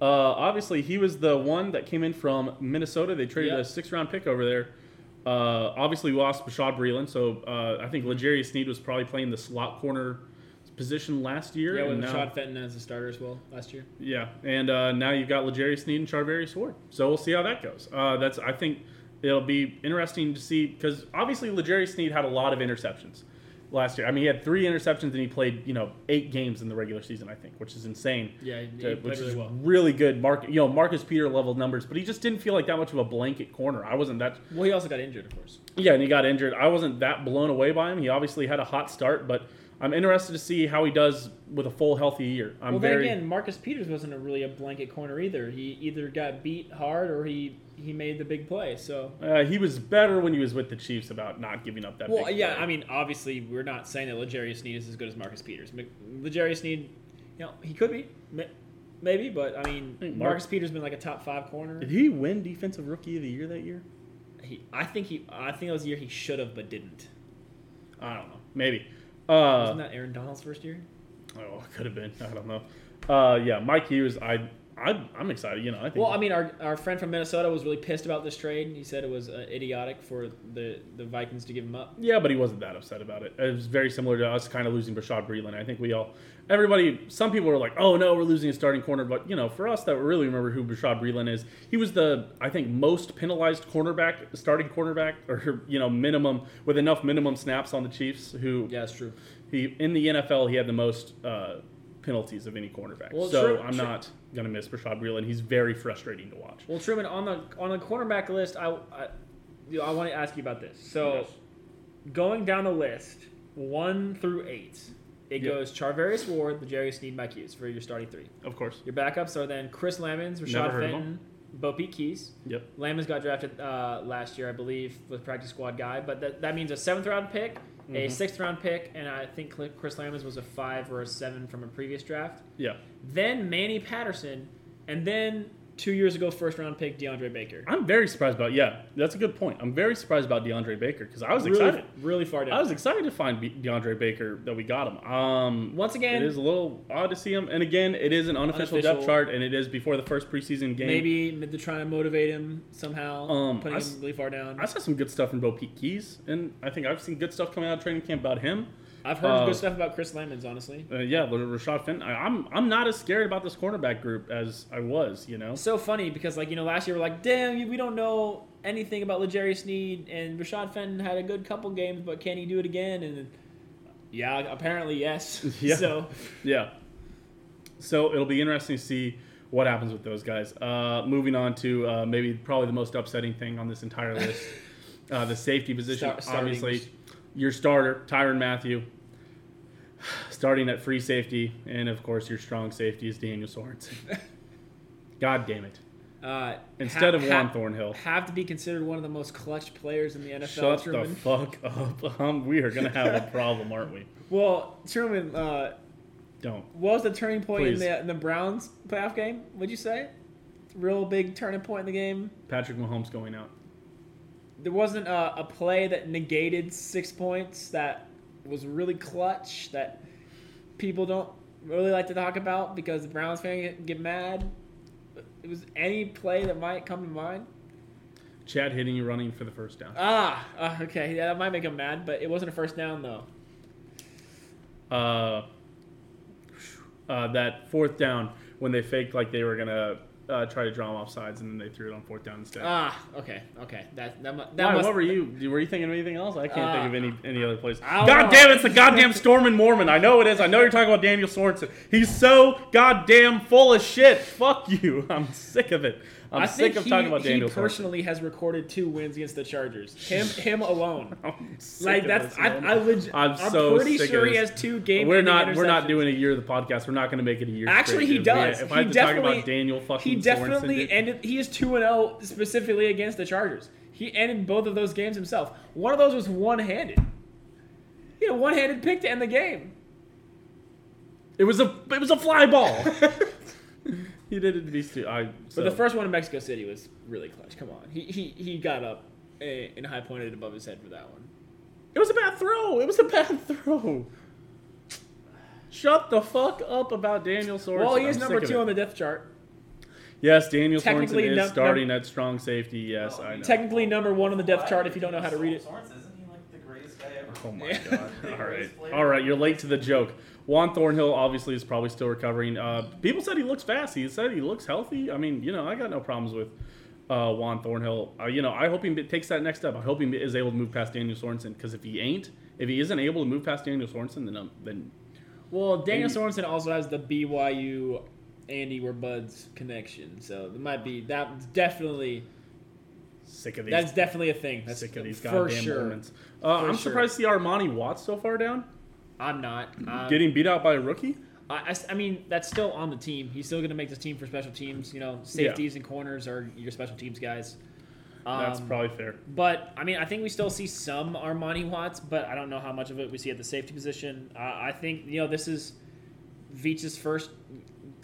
Uh, obviously, he was the one that came in from Minnesota. They traded Yep. a six-round pick over there. Uh, obviously, we lost Bashaud Breeland, so uh, I think L'Jarius Sneed was probably playing the slot corner position last year. Yeah, with Rashad Fenton as a starter as well last year. yeah, and uh, now you've got L'Jarius Sneed and Charvarius Ward. So we'll see how that goes. Uh, that's I think it'll be interesting to see because obviously L'Jarius Sneed had a lot of interceptions last year. I mean, he had three interceptions and he played you know eight games in the regular season, I think, which is insane. Yeah, to- played which really is well. really good. Mark, you know, Marcus Peter level numbers, but he just didn't feel like that much of a blanket corner. I wasn't that. Well, he also got injured, of course. Yeah, and he got injured. I wasn't that blown away by him. He obviously had a hot start, but I'm interested to see how he does with a full healthy year. I'm well, very then again, Marcus Peters wasn't a really a blanket corner either. He either got beat hard or he he made the big play. So, Uh, he was better when he was with the Chiefs about not giving up that. well, yeah, play. I mean, obviously, we're not saying that L'Jarius Sneed is as good as Marcus Peters. L'Jarius Sneed, you know, he could be, maybe, but I mean, Mark- Marcus Peters been like a top five corner. did he win Defensive Rookie of the Year that year? He, I think he, I think it was the year he should have but didn't. I don't know. Maybe. Uh, Wasn't that Aaron Donald's first year? oh, it could have been. I don't know. Uh, yeah, Mike Hughes. I I, I'm excited. You know, I think. Well, I mean, our, our friend from Minnesota was really pissed about this trade. He said it was uh, idiotic for the, the Vikings to give him up. Yeah, but he wasn't that upset about it. It was very similar to us kind of losing Bashaud Breeland. I think we all, everybody, some people were like, "Oh no, we're losing a starting corner," but you know, for us that really remember who Bashaud Breeland is, he was the I think most penalized cornerback, starting cornerback, or you know, minimum with enough minimum snaps on the Chiefs. Who Yeah, that's true. he in the NFL he had the most uh, penalties of any cornerback. Well, so I'm not gonna miss Bashaud Breeland. He's very frustrating to watch. Well, Truman, on the on the cornerback list, I I, you know, I want to ask you about this. So, Yes. going down the list, one through eight, it Yep. goes Charvarius Ward, the Jerry Sneed, Mike Hughes for your starting three. Of course. Your backups are then Chris Lammons, Never Rashad Fenton, BoPete Keyes. Yep. Lammons got drafted uh, last year, I believe, with practice squad guy, but that, that means a seventh round pick, a Mhm. sixth round pick, and I think Chris Lammons was a five or a seven from a previous draft. Yeah. Then Manny Patterson, and then two years ago, first round pick DeAndre Baker. I'm very surprised about. Yeah, that's a good point. I'm very surprised about DeAndre Baker because I was really, excited. really far down. I was excited to find DeAndre Baker that we got him. Um, Once again, it is a little odd to see him, and again, it is an unofficial, depth chart, and it is before the first preseason game. maybe they're trying to motivate him somehow, Um, putting I him really far down. I saw some good stuff from BoPete Keyes, and I think I've seen good stuff coming out of training camp about him. I've heard uh, good stuff about Chris Lammons, honestly. Uh, yeah, Rashad Fenton. I, I'm I'm not as scared about this cornerback group as I was. You know. So funny because, like, you know, last year we're like, damn, we don't know anything about L'Jarius Sneed, and Rashad Fenton had a good couple games, but can he do it again? And yeah, apparently yes. *laughs* *laughs* Yeah. So Yeah. So it'll be interesting to see what happens with those guys. Uh, moving on to uh, maybe probably the most upsetting thing on this entire list, *laughs* uh, the safety position. Star- Obviously, your starter Tyrann Mathieu, starting at free safety, and of course your strong safety is Daniel Sorensen. *laughs* God damn it! uh, Instead ha- of Juan ha- Thornhill. have to be considered one of the most clutch players in the NFL. Shut the fuck up. *laughs* Um, we are gonna have a problem, aren't we? *laughs* well, Truman, uh, Don't. what was the turning point in the, in the Browns playoff game? What'd you say? Real big turning point in the game. Patrick Mahomes going out. There wasn't a, a play that negated six points that was really clutch that people don't really like to talk about because the Browns fans get, mad. It was any play that might come to mind. Chad hitting you running for the first down. Ah, uh, okay, yeah, that might make them mad, but it wasn't a first down though. uh, uh, that fourth down when they faked like they were gonna uh, try to draw him off sides and then they threw it on fourth down instead. Ah, okay, okay, that that, mu- that Why, must. what were you? Were you thinking of anything else? I can't think of Uh, any any other place. I don't God know. damn, it's the goddamn Stormin Mormon. I know it is. I know you're talking about Daniel Sorensen. He's so goddamn full of shit. Fuck you. *laughs* I'm sick of it. I'm I sick think of he, talking about he Daniel Sorensen. personally has recorded two wins against the Chargers. Him, *laughs* him alone. I'm Like that's I. I legit, I'm I'm, so pretty sure he has two games. We're not. We're not doing a year of the podcast. We're not going to make it a year. Actually, he does. If He I have to talk about Daniel fucking He definitely dude- ended. He is two and zero specifically against the Chargers. He ended both of those games himself. One of those was one handed. He had a one handed pick to end the game. It was a it was a fly ball. *laughs* he did it to these two. I. But the first one in Mexico City was really clutch. Come on, he he, he got up and high pointed above his head for that one. It was a bad throw. It was a *laughs* bad throw. Shut the fuck up about Daniel Sorensen. Well, he is I'm number two on the depth chart. Yes, Daniel Sorensen is num- starting num- at strong safety. Yes, Oh, I know. Technically number one on the depth chart if you don't know how to read it. Sorensen, isn't he like the greatest guy ever? Oh my *laughs* god! All right, all right, You're late to the joke. Juan Thornhill obviously is probably still recovering. Uh, people said he looks fast. He said he looks healthy. I mean, you know, I got no problems with uh, Juan Thornhill. Uh, you know, I hope he takes that next step. I hope he is able to move past Daniel Sorensen. Because if he ain't, if he isn't able to move past Daniel Sorensen, then um, then Well, Daniel Maybe- Sorensen also has the BYU Andy were buds connection, so there might be that's definitely sick of these. that's definitely a thing. That's sick of these goddamn sure. Uh, I'm sure. surprised to see Armani Watts so far down, I'm not. Um, getting beat out by a rookie. I mean, that's still on the team. He's still going to make this team for special teams. You know, safeties and corners are your special teams guys. That's Um, probably fair. But I mean, I think we still see some Armani Watts, but I don't know how much of it we see at the safety position. Uh, I think you know this is Veach's first.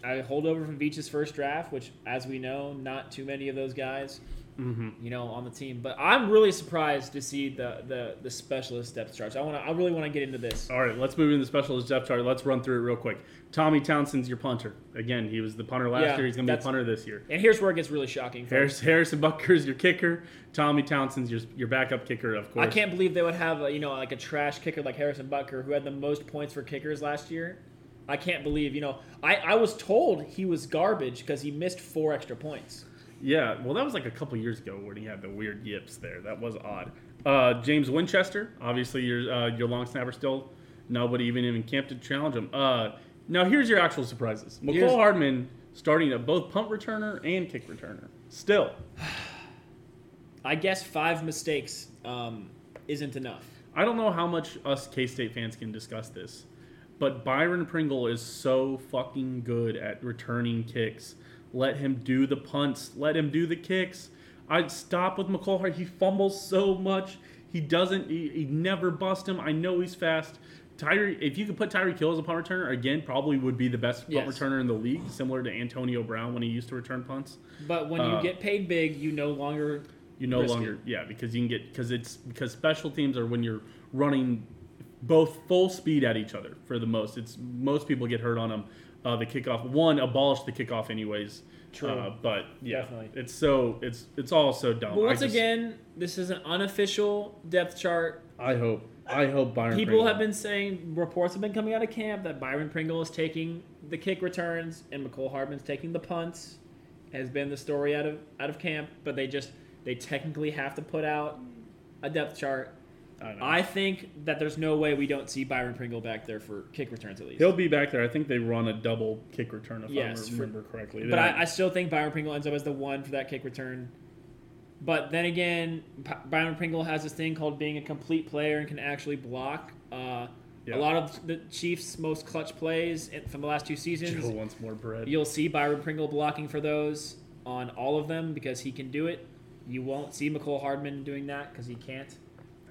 I hold over from Veach's first draft, which, as we know, not too many of those guys Mm-hmm. you know, on the team. But I'm really surprised to see the the, the specialist depth charts. I want to. I really want to get into this. All right, let's move into the specialist depth chart. Let's run through it real quick. Tommy Townsend's your punter. Again, he was the punter last Yeah, year. He's going to be a punter this year. And here's where it gets really shocking. Harris, Harrison Butker's your kicker. Tommy Townsend's your, your backup kicker, of course. I can't believe they would have a, you know like a trash kicker like Harrison Butker who had the most points for kickers last year. I can't believe you know I, I was told he was garbage because he missed four extra points. Yeah, well, that was like a couple years ago when he had the weird yips there. That was odd. Uh, James Winchester, obviously your uh, your long snapper still. Nobody even in camp to challenge him. Uh, now here's your actual surprises. Mecole Here's- Hardman starting at both punt returner and kick returner. Still, *sighs* I guess five mistakes um, isn't enough. I don't know how much us K State fans can discuss this, but Byron Pringle is so fucking good at returning kicks. Let him do the punts. Let him do the kicks. I'd stop with Mecole Hart. He fumbles so much. He doesn't. He, he never bust him. I know he's fast. Tyree, if you could put Tyreek Hill as a punt returner again, probably would be the best punt Yes. returner in the league, similar to Antonio Brown when he used to return punts. But when Uh, you get paid big, you no longer You no longer, it. yeah, because you can get because it's because special teams are when you're running both full speed at each other for the most. It's most people get hurt on them. Uh, the kickoff one abolish the kickoff anyways. True. Uh, but yeah, Definitely. it's so it's it's all so dumb. But once just- again, this is an unofficial depth chart. I hope I hope Byron. People Pringle- have been saying reports have been coming out of camp that Byron Pringle is taking the kick returns and Mecole Hardman's taking the punts. Has been the story out of out of camp, but they just they technically have to put out a depth chart. I. I think that there's no way we don't see Byron Pringle back there for kick returns at least. He'll be back there. I think they run a double kick return if Yes, I for- remember correctly. But I, I still think Byron Pringle ends up as the one for that kick return. But then again, P- Byron Pringle has this thing called being a complete player and can actually block. Uh, Yeah. A lot of the Chiefs' most clutch plays from the last two seasons, Joe wants more bread. you'll see Byron Pringle blocking for those on all of them because he can do it. You won't see Mecole Hardman doing that because he can't.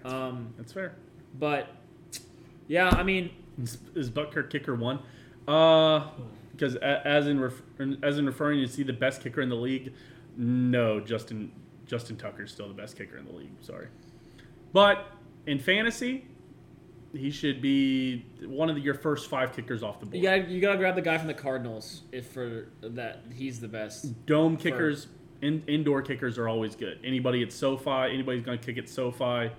Um, That's fair. but yeah, I mean, Is, is Butker kicker one? Uh, because as in ref, as in referring to see the best kicker in the league, no, Justin Justin Tucker's still the best kicker in the league. Sorry, but in fantasy, he should be one of the, your first five kickers off the board. you gotta you gotta grab the guy from the Cardinals if for that he's the best. Dome kickers, in, indoor kickers are always good. Anybody at SoFi, anybody's going to kick at SoFi.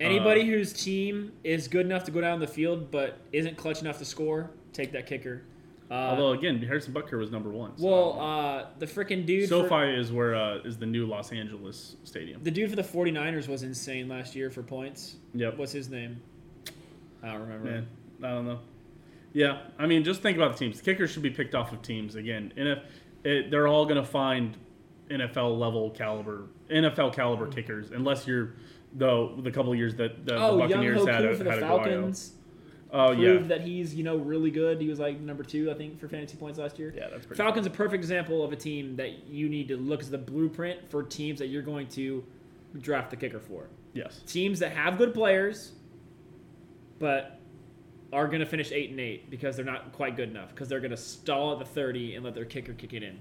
Anybody Uh, whose team is good enough to go down the field but isn't clutch enough to score, take that kicker. Uh, Although again, Harrison Butker was number one. so- well, uh, the freaking dude. for- SoFi is where uh, is the new Los Angeles stadium. the dude for the 49ers was insane last year for points. Yep. What's his name? I don't remember. Man, I don't know. Yeah, I mean, just think about the teams. Kickers should be picked off of teams again. And if it, they're all going to find NFL level caliber, NFL caliber kickers, unless you're though the couple of years that the, Oh, the Buccaneers had, a, for the had a Falcons Oh proved yeah, that he's you know really good. He was like number two, I think, for fantasy points last year. yeah, that's pretty. Falcons a perfect example of a team that you need to look as the blueprint for teams that you're going to draft the kicker for. Yes, Teams that have good players, but are going to finish eight and eight because they're not quite good enough because they're going to stall at the thirty and let their kicker kick it in.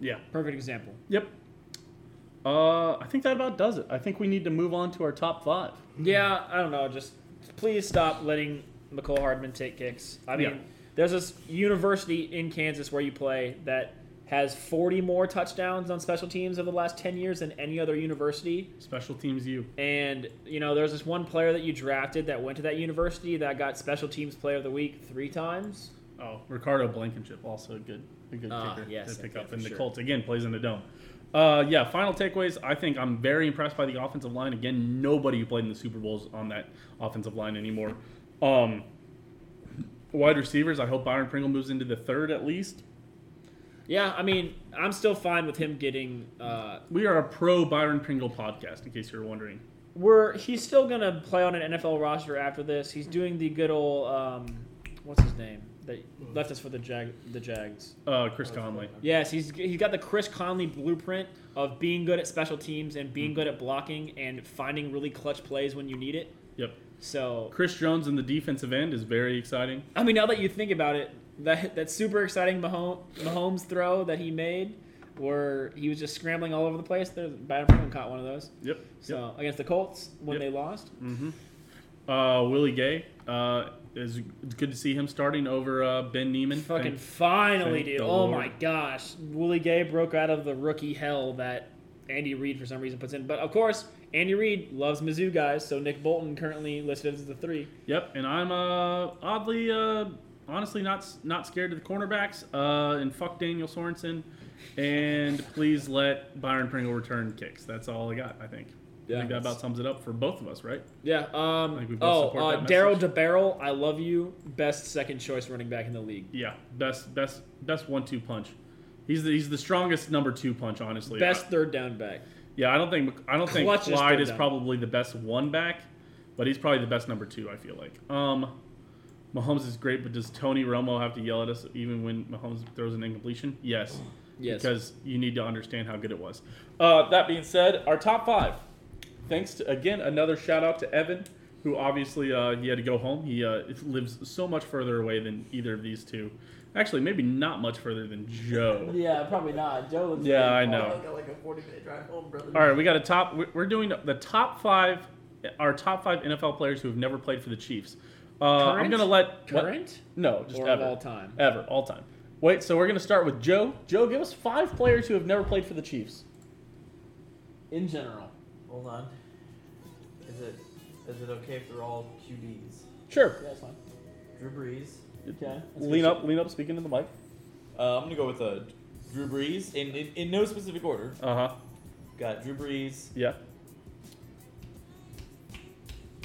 yeah, Perfect example. yep. Uh, I think that about does it. I think we need to move on to our top five. Yeah, I don't know. Just please stop letting Mecole Hardman take kicks. I mean, Yeah. there's this university in Kansas where you play that has 40 more touchdowns on special teams over the last 10 years than any other university. Special teams, you. And, you know, there's this one player that you drafted that went to that university that got special teams player of the week three times. Oh, Ricardo Blankenship, also a good, a good Ah, kicker yes, to pick up. And the sure. Colts again plays in the dome. Uh, yeah, final takeaways. I think I'm very impressed by the offensive line. Again, nobody who played in the Super Bowls on that offensive line anymore. Um, wide receivers. I hope Byron Pringle moves into the third at least. Yeah, I mean, I'm still fine with him getting. Uh, We are a pro Byron Pringle podcast, in case you're wondering. we're he's still gonna play on an NFL roster after this. He's doing the good old um, what's his name that left us for the Jag the Jags. Uh, Chris Conley. Yes, he's he's got the Chris Conley blueprint of being good at special teams and being good at blocking and finding really clutch plays when you need it. Yep. So Chris Jones in the defensive end is very exciting. I mean, now that you think about it, that that super exciting Mahomes, Mahomes throw that he made, where he was just scrambling all over the place. There, Byron Pringle caught one of those. Yep. So against the Colts when Yep. they lost. Mm-hmm. Uh, Willie Gay. Uh, is it's good to see him starting over uh, Ben Niemann. Fucking Thank- finally, thank dude. Oh Lord. my gosh. Willie Gay broke out of the rookie hell that Andy Reid for some reason puts in. But of course, Andy Reid loves Mizzou guys, so Nick Bolton currently listed as the three. Yep, and I'm uh, oddly, uh, honestly, not not scared of the cornerbacks. Uh, and fuck Daniel Sorensen, and please let Byron Pringle return kicks. That's all I got. I think. I think that about sums it up for both of us, right? Yeah. Um, think we both oh, support uh, Daryl. DeBarrel, I love you. Best second choice running back in the league. Yeah, best best best one two punch. He's the he's the strongest number two punch, honestly. Best third down back. Yeah, I don't think I don't think Clyde is probably the best one back, but he's probably the best number two. I feel like. Um, Mahomes is great, but does Tony Romo have to yell at us even when Mahomes throws an incompletion? Yes, Yes. because you need to understand how good it was. Uh, that being said, our top five. Thanks to again another shout out to Evan, who obviously uh, he had to go home. He uh, lives so much further away than either of these two. Actually, maybe not much further than Joe. *laughs* yeah, probably not. Joe lives Yeah, I know. got like a 40 minute drive home, brother. All right, we got a top. we- We're doing the top five, our top five NFL players who have never played for the Chiefs. Uh, I'm gonna let what? Current No, just or ever, all time? ever, all time. Wait, so we're gonna start with Joe. Joe, give us five players who have never played for the Chiefs. In general. Hold on. Is it is it okay if they're all QBs? Sure. Yeah, that's fine. Drew Brees. Okay. Lean up, lean up, speaking to the mic. Uh, I'm gonna go with uh, Drew Brees in, in in no specific order. Uh huh. Got Drew Brees. Yeah.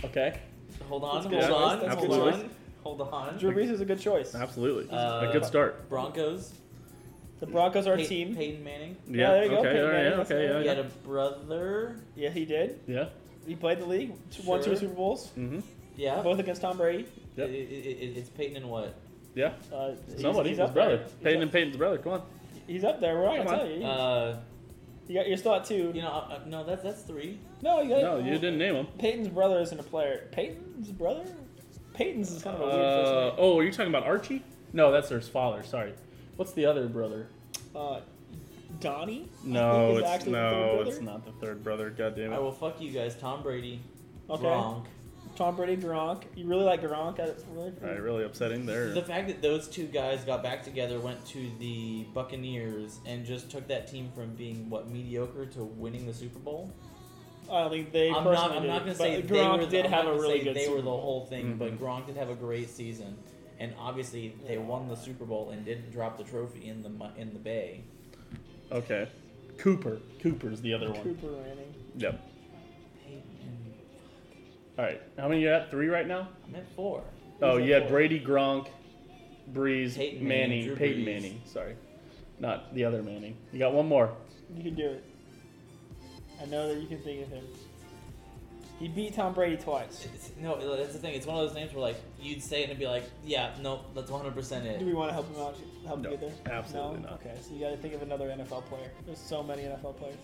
Okay. Hold on, hold on, choice, that's a hold good on, hold on. Drew Brees is a good choice. Absolutely. Uh, a good start. Broncos. The Broncos are a Pey- team. Peyton Manning. Yeah. there you go, okay. Peyton all right, Manning, that's okay. fine. Yeah. He Yeah. had a brother. Yeah, he did. yeah. He played the league. Two- Won two Sure. Super Bowls. Mm-hmm. Yeah. Both against Tom Brady. Yep. It, it, it, it's Peyton and what? Yeah. Uh, he's- Somebody. he's His up brother. there. He's Peyton up- and Peyton's brother. Come on. He's up there. We're not Come gonna on. tell you. Uh, you got, you're still at two. you know, uh, uh, no, that's that's three. no, you got. No, you didn't name him. Peyton's brother isn't a player. Peyton's brother? Peyton's is kind of a weird Uh, name. oh, are you talking about Archie? No, that's their father. Sorry. What's the other brother? Uh, Donnie? No, it's no, it's not the third brother. God damn it! I will fuck you guys. Tom Brady. Okay. Gronk. Tom Brady, Gronk. You really like Gronk? That's really All right, really upsetting there. The fact that those two guys got back together, went to the Buccaneers, and just took that team from being what mediocre to winning the Super Bowl. I don't think they I'm personally not. I'm did, not gonna say they Gronk were. The, did I'm have a gonna really good They were the whole thing, but Mhm. Gronk did have a great season, and obviously they won the Super Bowl and didn't drop the trophy in the mu- in the Bay. Okay. Cooper. Cooper's the other one. Cooper Manning. Yep. Peyton All right. How many you at? Three right now? I'm at four. Oh, Who's you had four? Brady, Gronk, Brees, Peyton Manning, Manning, Drew Peyton Brees. Manning. Sorry, not the other Manning. You got one more. You can do it. I know that you can think of him. He beat Tom Brady twice. It's, no, that's the thing. It's one of those names where like you'd say it and be like, yeah, no, that's 100 percent it. Do we want to help him out? Help No, him get there? absolutely no? not. Okay, so you got to think of another NFL player. There's so many NFL players.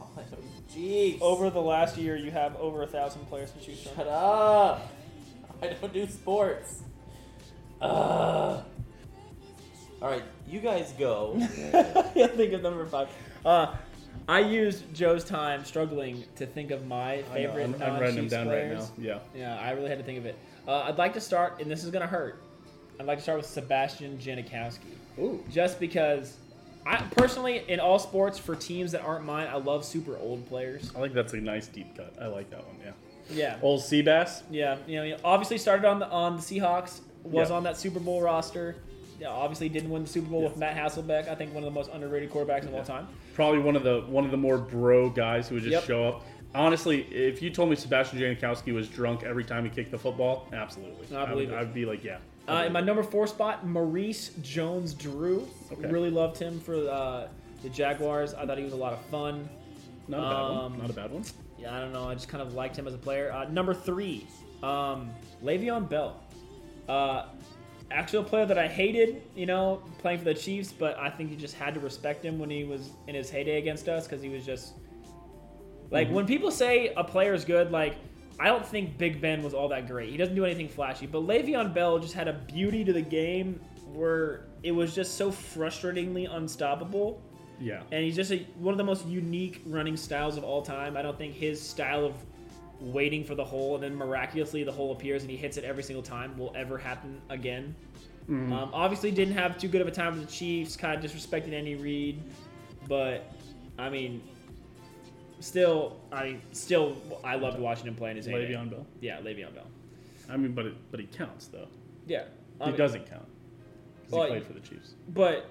Oh, I know. Jeez. Over the last year, you have over a thousand players to choose from. Shut up. I don't do sports. Uh. All right, you guys go. *laughs* yeah, think of number five. Uh, I used Joe's time struggling to think of my favorite. I'm, I'm writing them down players. right now. Yeah. Yeah, I really had to think of it. Uh, I'd like to start, and this is gonna hurt. I'd like to start with Sebastian Janikowski, Ooh. just because. I personally, in all sports, for teams that aren't mine, I love super old players. I think that's a nice deep cut. I like that one. Yeah. Yeah, Old Seabass. yeah. You know, obviously started on the on the Seahawks, was Yeah. on that Super Bowl roster. Yeah, obviously didn't win the Super Bowl Yeah. with Matt Hasselbeck. I think one of the most underrated quarterbacks of all time. Probably one of the one of the more bro guys who would just Yep. show up. Honestly, if you told me Sebastian Janikowski was drunk every time he kicked the football, absolutely. I believe would, it. I'd be like, yeah. Uh, in my number four spot, Maurice Jones-Drew. Okay. Really loved him for uh, the Jaguars. I thought he was a lot of fun. Not a bad um, one. Not a bad one. Yeah, I don't know. I just kind of liked him as a player. Uh, number three, um, Le'Veon Bell. Uh, actually, a player that I hated, you know, playing for the Chiefs, but I think you just had to respect him when he was in his heyday against us because he was just like mm-hmm. when people say a player is good, like. I don't think Big Ben was all that great. He doesn't do anything flashy, but Le'Veon Bell just had a beauty to the game where it was just so frustratingly unstoppable. Yeah. And he's just a, one of the most unique running styles of all time. I don't think his style of waiting for the hole and then miraculously the hole appears and he hits it every single time will ever happen again. Mhm. Um, obviously, didn't have too good of a time with the Chiefs. Kind of disrespected Andy Reid, but I mean, still, I mean, still, I loved watching him play in his heyday. Le'Veon Bell. Yeah, Le'Veon Bell. I mean, but it, but he counts though. Yeah, I He mean, doesn't count. 'Cause Well, he played for the Chiefs. But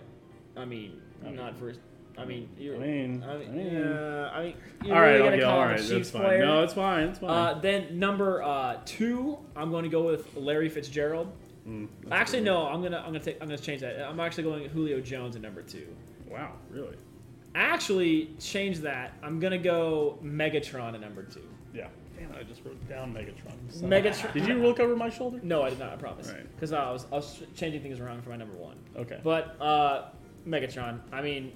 I mean, I mean- not for. I mean, you're. I mean, I mean, I mean- yeah, I mean, you're all right, really okay, gonna call a right, that's fine. player. No, it's fine. It's fine. Uh, then number uh, two, I'm going to go with Larry Fitzgerald. Mm, Actually, no, I'm gonna I'm gonna take I'm gonna change that. I'm actually going Julio Jones at number two. Wow, really? Actually, change that. I'm gonna go Megatron at number two. Yeah. Damn, I just wrote down Megatron. So- Megatron. Did you look over my shoulder? No, I did not. I promise. Right. Because I was I was changing things around for my number one. Okay. But uh, Megatron. I mean,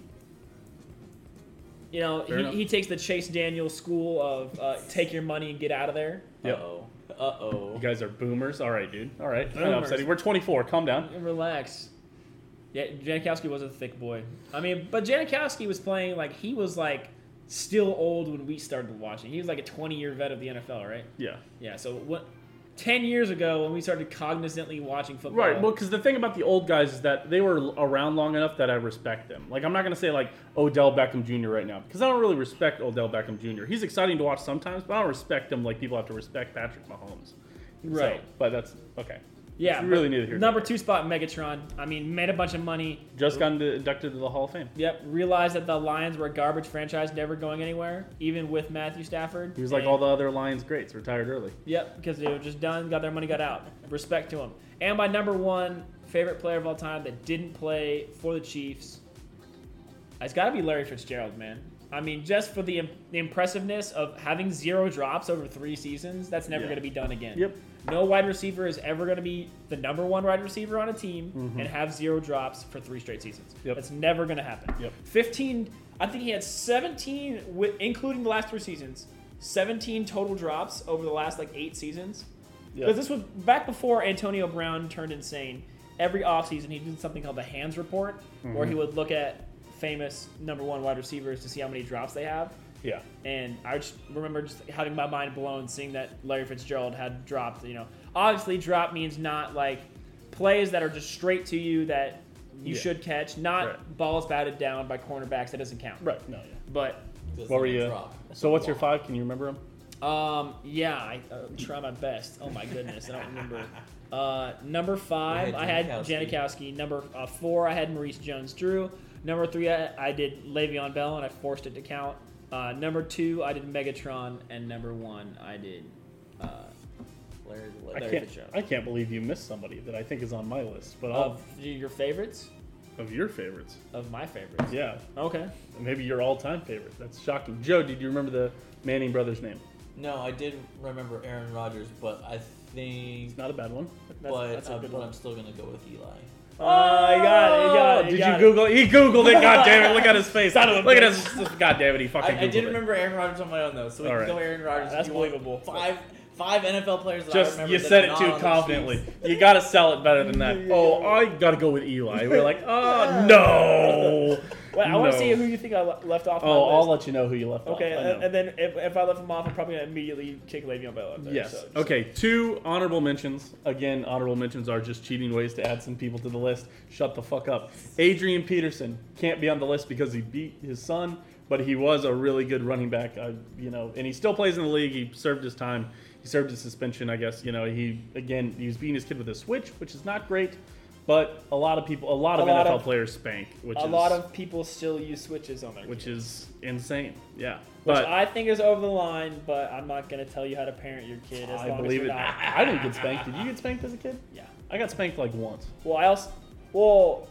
you know, Fair he, enough. he takes the Chase Daniel school of uh, take your money and get out of there. Yep. Uh oh. Uh oh. You guys are boomers. All right, dude. All right. I know, Boomers. We're 24. Calm down. Relax. Yeah, Janikowski was a thick boy. I mean, but Janikowski was playing like he was like still old when we started watching. He was like a 20 year vet of the NFL, right? Yeah. Yeah. So what? 10 years ago when we started cognizantly watching football. Right. Well, because the thing about the old guys is that they were around long enough that I respect them. Like, I'm not going to say, like, Odell Beckham Jr. right now, because I don't really respect Odell Beckham Jr. He's exciting to watch sometimes, but I don't respect him like people have to respect Patrick Mahomes. Right. So, but that's okay. Yeah. it's really neither here Number two spot, Megatron. I mean, made a bunch of money. Just got inducted to the Hall of Fame. Yep. Realized that the Lions were a garbage franchise, never going anywhere, even with Matthew Stafford. He was like And- all the other Lions greats, retired early. Yep, because they were just done, got their money, got out. Respect to him. And my number one favorite player of all time that didn't play for the Chiefs, it's got to be Larry Fitzgerald, man. I mean, just for the, the impressiveness of having zero drops over three seasons, that's never Yeah. going to be done again. Yep. No wide receiver is ever going to be the number one wide receiver on a team Mhm. and have zero drops for three straight seasons. Yep. That's never going to happen. Yep. 15, I think he had 17, including the last three seasons, 17 total drops over the last like eight seasons. Because this was back before Antonio Brown turned insane. Every offseason, he did something called the hands report, where Mhm. he would look at famous number one wide receivers to see how many drops they have. Yeah. And I just remember just having my mind blown seeing that Larry Fitzgerald had dropped. You know, obviously, drop means not like plays that are just straight to you that you Yeah. should catch, not Right. balls batted down by cornerbacks. That doesn't count. Right. No. Yeah. But Doesn't What were you? drop. So what's your five? Can you remember them? um, yeah, I uh, try my best. Oh my goodness, I don't remember. *laughs* Uh, number five, You I had had Janikowski. Janikowski. Number uh, four, I had Maurice Jones-Drew. Number three, I, I did Le'Veon Bell, and I forced it to count. Uh, number two, I did Megatron, and number one, I did. Uh, Larry the I Larry. Larry can't. Fitzgerald. I can't believe you missed somebody that I think is on my list. But of, of your favorites, of your favorites, of my favorites. yeah, Okay. maybe your all-time favorite. That's shocking. Joe, did you remember the Manning brothers' name? No, I did remember Aaron Rodgers, but I think. It's not a bad one. That's, but that's a uh, good but one. I'm still gonna go with Eli. Uh, oh, you got it. You got it. Did you got it. Google? it? He Googled it. God damn it! Look at his face. *laughs* Son of a Look at his. God damn it! He fucking. I, I Googled did it. remember Aaron Rodgers on my own though, so we All can right. go Aaron Rodgers. That's if you want believable. Five five NFL players. That I Just remember you said are it too confidently. Chiefs. You got to sell it better than that. *laughs* Oh, I gotta go with Eli. We're like, *laughs* oh no. Wait, I want to No. see who you think I le- left off. my Oh, I'll list. let you know who you left Okay, off. I know. and, and then if, if I left him off, I'm probably gonna immediately kick Le'Veon Bell out there. Yes. so just- Okay. Two honorable mentions. Again, honorable mentions are just cheating ways to add some people to the list. Shut the fuck up. Adrian Peterson can't be on the list because he beat his son, but he was a really good running back. Uh, you know, and he still plays in the league. He served his time. He served his suspension. I guess. You know, he again he was beating his kid with a switch, which is not great. But a lot of people, a lot A of lot NFL of- players spank, which a is lot of people still use switches on their which is insane. Yeah. which But I think is over the line. But I'm not gonna tell you how to parent your kid. As I long believe as it. you're not. *laughs* I didn't get spanked. Did you get spanked as a kid? Yeah. I got spanked like once. Well, I also, well,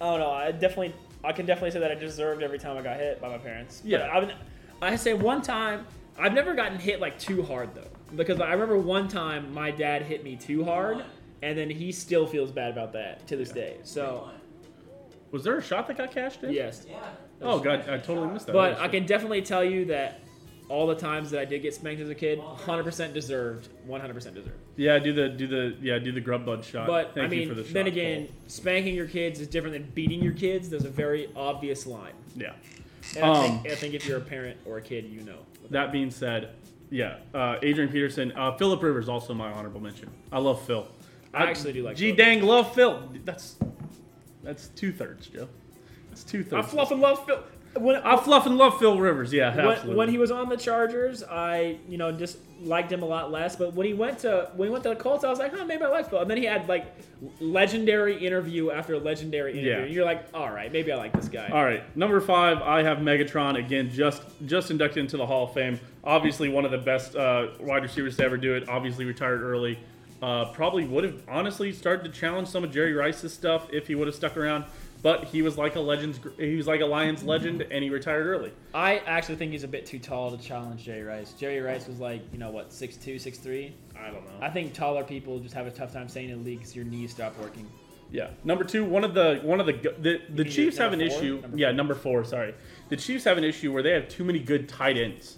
I don't know. I definitely, I can definitely say that I deserved every time I got hit by my parents. But Yeah. I mean, I say one time. I've never gotten hit like too hard though, because I remember one time my dad hit me too hard, and then he still feels bad about that to this day. So Was there a shot that got cashed in? yes, Yeah. Oh god, I totally missed that. but I can definitely tell you that all the times that I did get spanked as a kid, 100% deserved. 100% deserved. Yeah, do the do the yeah do the grub bud shot. But Thank I you mean, for the shot. then again, Cole. spanking your kids is different than beating your kids. There's a very obvious line. yeah. And I, Um, think, I think if you're a parent or a kid, you know. That being said, yeah, uh, Adrian Peterson, uh, Philip Rivers also my honorable mention. I love Phil. I actually do like G Phillip. dang love Phil. That's that's two thirds, Joe. That's two thirds. I fluff and love Phil. When, I fluff and love Phil Rivers. Yeah, when, absolutely. when he was on the Chargers, I you know just liked him a lot less. But when he went to when he went to the Colts, I was like, huh, maybe I like Phil. And then he had like legendary interview after legendary interview. Yeah. And you're like, all right, maybe I like this guy. All right, number five, I have Megatron again, just just inducted into the Hall of Fame. Obviously, one of the best uh, wide receivers to ever do it. Obviously, retired early. Uh, probably would have honestly started to challenge some of Jerry Rice's stuff if he would have stuck around. But he was like a legends. He was like a Lions legend, and he retired early. I actually think he's a bit too tall to challenge Jerry Rice. Jerry Rice was like, you know what, 6'2", 6'3"? I don't know. I think taller people just have a tough time staying in the league because your knees stop working. Yeah. Number two, one of the one of the the, the Chiefs have an four? issue. Number yeah, number four. Sorry, the Chiefs have an issue where they have too many good tight ends.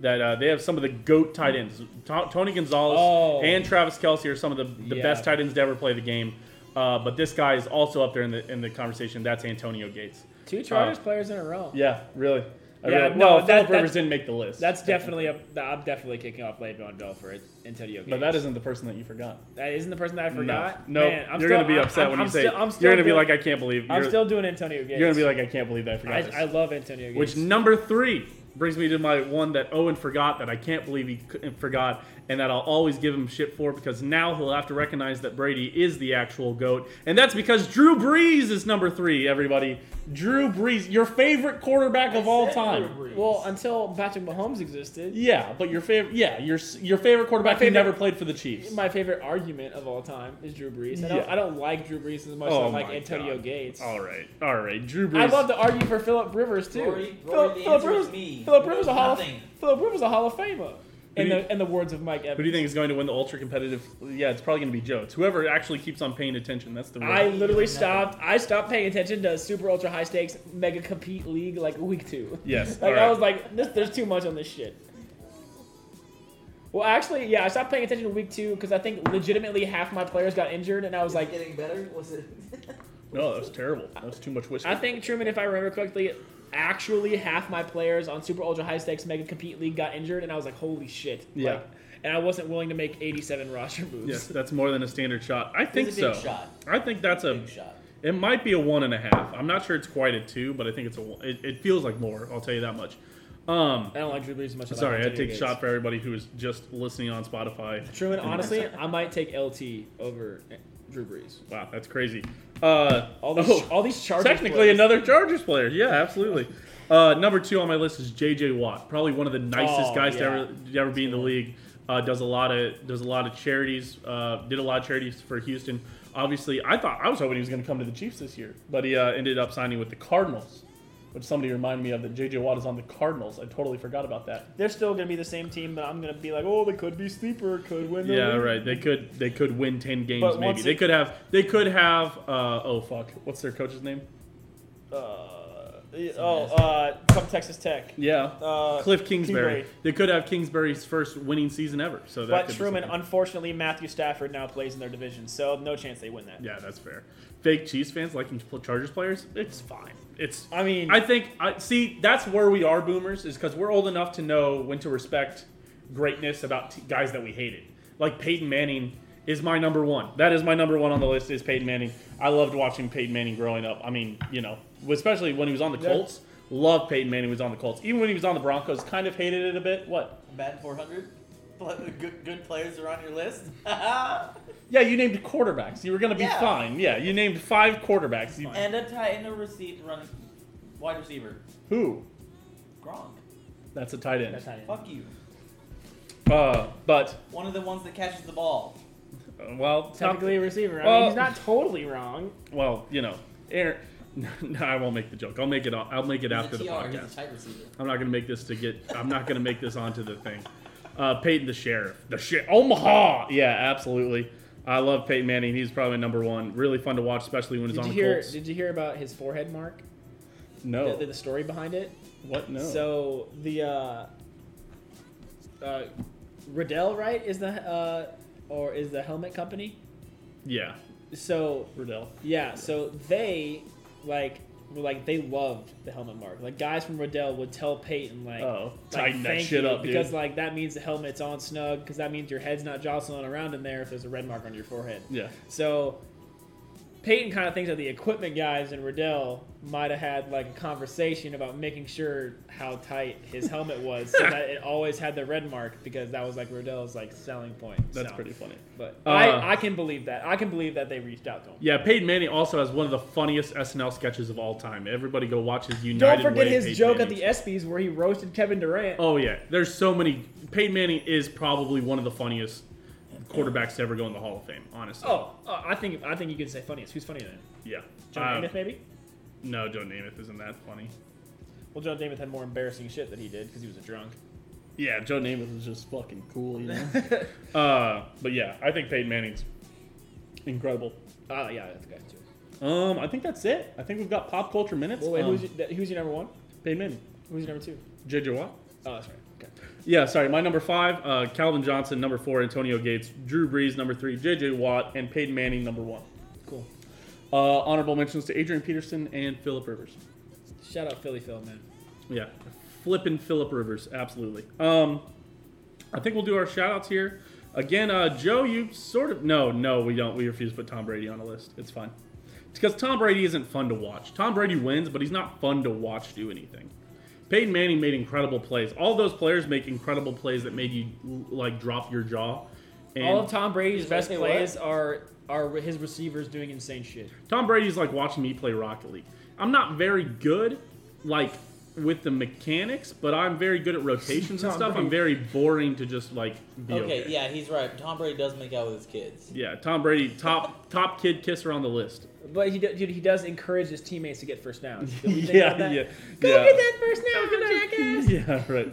That uh, they have some of the goat tight ends. To- Tony Gonzalez Oh. and Travis Kelce are some of the, the Yeah. best tight ends to ever play the game. Uh, but this guy is also up there in the in the conversation. That's Antonio Gates. Two Chargers players in a row. Yeah, really. I Yeah, really no, well, that- Philip Rivers didn't make the list. That's definitely a. I'm definitely kicking off Le'Veon Bell for it. Antonio Gates. But that isn't the person that you forgot. That isn't the person that I forgot. No, no Man, I'm you're still, gonna be upset I'm, when you I'm say. Still, I'm still you're gonna be doing- like, I can't believe. I'm still doing Antonio Gates. You're gonna be like, I can't believe that I forgot I. I love Antonio Gates. Which number three brings me to my one that Owen forgot that I can't believe he forgot, and that I'll always give him shit for because now he'll have to recognize that Brady is the actual goat, and that's because Drew Brees is number three. Everybody, Drew Brees, your favorite quarterback of all time. well, until Patrick Mahomes existed, Yeah, but your favorite, yeah, your your favorite quarterback who never played for the Chiefs. my favorite argument of all time is Drew Brees. I don't, Yeah. I don't like Drew Brees as much Oh as I like Antonio God. Gates. All right, all right, Drew Brees. I love to argue for Philip Rivers too. Rory- Phil- Rory, the Philip answer is Rivers. Philip Rivers a Hall of nothing. Philip Rivers a Hall of Famer. In you- the in the words of Mike Evans. Who do you think is going to win the ultra competitive? Yeah, it's probably going to be Joe. It's whoever actually keeps on paying attention. That's the. real- I literally stopped. I stopped paying attention to super ultra high stakes mega compete league like week two. Yes, Like all right. I was like, this, there's too much on this shit. Well, actually, yeah, I stopped paying attention to week two because I think legitimately half my players got injured, and I was like, getting better? Was it? No, that was terrible. That was too much whiskey. I think Truman, if I remember correctly, actually half my players on super ultra high stakes mega compete league got injured, and I was like, holy shit. Yeah. Like, and I wasn't willing to make 87 *laughs* roster moves. Yes, that's more than a standard shot. I think It's a big so. shot. I think that's a. Big shot. It might be a one and a half. I'm not sure it's quite a two, but I think it's a. one. It, it feels like more. I'll tell you that much. Um, I don't like Drew Brees as much sorry, I I had like to take a shot for everybody who is just listening on Spotify. Truman, honestly, I might take LT over Drew Brees. Wow, that's crazy. Uh, All these, oh, all these Chargers technically players- another Chargers player. Yeah, absolutely. Uh, number two on my list is J.J. Watt, probably one of the nicest Oh, guys to ever to ever be in the league. Uh, does a lot of does a lot of charities. Uh, did a lot of charities for Houston. Obviously, I thought I was hoping he was going to come to the Chiefs this year, but he uh, ended up signing with the Cardinals, which somebody reminded me of that J.J. Watt is on the Cardinals. I totally forgot about that. They're still going to be the same team, but I'm going to be like, oh, they could be sleeper, could win. The Yeah, league. right. They could they could win ten games But maybe. They it- could have they could have uh, oh fuck what's their coach's name? Uh, oh, uh, from Texas Tech. Yeah, Uh, Cliff Kingsbury. Kingsbury. They could have Kingsbury's first winning season ever. So that But could Truman, something. unfortunately, Matthew Stafford now plays in their division, so no chance they win that. yeah, that's fair. Fake Chiefs fans liking Chargers players, it's fine. It's. I mean, I think. I see. That's where we are, boomers, is because we're old enough to know when to respect greatness about t- guys that we hated. Like Peyton Manning is my number one. That is my number one on the list. Is Peyton Manning. I loved watching Peyton Manning growing up. I mean, you know, especially when he was on the Yeah. Colts. Loved Peyton Manning was on the Colts. Even when he was on the Broncos, kind of hated it a bit. What? Bad 400. Good, good players are on your list. *laughs* Yeah, you named quarterbacks. You were going to be Yeah. fine. Yeah, you named five quarterbacks. You- and a tight end, a receive, run, wide receiver. who? Gronk. That's a tight end. That's not it. Fuck you. Uh, but One of the ones that catches the ball. uh, well, top- technically a receiver. I Well- mean, he's not totally wrong. well, you know, Aaron. *laughs* No, I won't make the joke. I'll make it. I'll make it He's after a the TR, he's a podcast. tight receiver. I'm not gonna make this to get. I'm not gonna make this onto the thing. Uh, Peyton the sheriff. The sheriff. Omaha. Yeah, absolutely. I love Peyton Manning. He's probably number one. Really fun to watch, especially when he's Did on you the hear? Colts. Did you hear about his forehead mark? no. The, the story behind it. what? No. So the uh, uh, Riddell, right? Is the uh, or is the helmet company? Yeah, So Riddell. yeah, so they like were like they loved the helmet mark. Like guys from Riddell would tell Peyton like, Oh, like, tighten that "Thank shit you," up, dude. because like that means the helmet's on snug because that means your head's not jostling around in there if there's a red mark on your forehead. Yeah. So Peyton kind of thinks that the equipment guys in Riddell might have had like a conversation about making sure how tight his helmet was so that it always had the red mark because that was like Riddell's like selling point. That's So, pretty funny. But Uh, I, I can believe that. I can believe that they reached out to him. Yeah, Peyton Manning also has one of the funniest SNL sketches of all time. Everybody go watch his United Don't forget Way his Peyton joke Manning. at the ESPYS where he roasted Kevin Durant. Oh yeah, there's so many. Peyton Manning is probably one of the funniest quarterbacks to ever go in the Hall of Fame. Honestly. Oh, uh, I think I think you could say funniest. Who's funnier than him? yeah. Joe Uh, Namath, maybe? No, Joe Namath isn't that funny. Well, Joe Namath had more embarrassing shit that he did because he was a drunk. Yeah, Joe Namath is just fucking cool, you know. *laughs* uh, but yeah, I think Peyton Manning's incredible. Oh, yeah, that's the guy too. Um, I think that's it. I think we've got pop culture minutes. Well, wait, um, who's, your, that- who's your number one? Peyton Manning? Who's your number two? JJ Watt. Oh, that's right. Yeah, sorry. My number five, uh, Calvin Johnson. Number four, Antonio Gates. Drew Brees, number three, J.J. Watt, and Peyton Manning, number one. Cool. Uh, honorable mentions to Adrian Peterson and Philip Rivers. Shout out Philly Phil, man. Yeah, flipping Philip Rivers, absolutely. Um, I think we'll do our shout outs here. Again, uh, Joe, you sort of. No, no, we don't. We refuse to put Tom Brady on the list. It's fine. It's because Tom Brady isn't fun to watch. Tom Brady wins, but he's not fun to watch do anything. Peyton Manning made incredible plays. All those players make incredible plays that made you like drop your jaw. And All of Tom Brady's best like, "Hey, what?" plays are are his receivers doing insane shit. Tom Brady's like watching me play Rocket League. I'm not very good, like with the mechanics, but I'm very good at rotations and Tom stuff. I'm very boring to just like be okay. Okay, yeah, he's right. Tom Brady does make out with his kids. Yeah, Tom Brady, top top kid kisser on the list. But he do, dude, he does encourage his teammates to get first downs. Did we think *laughs* yeah, yeah, Go yeah. get that first down, jackass. *laughs* Yeah, right.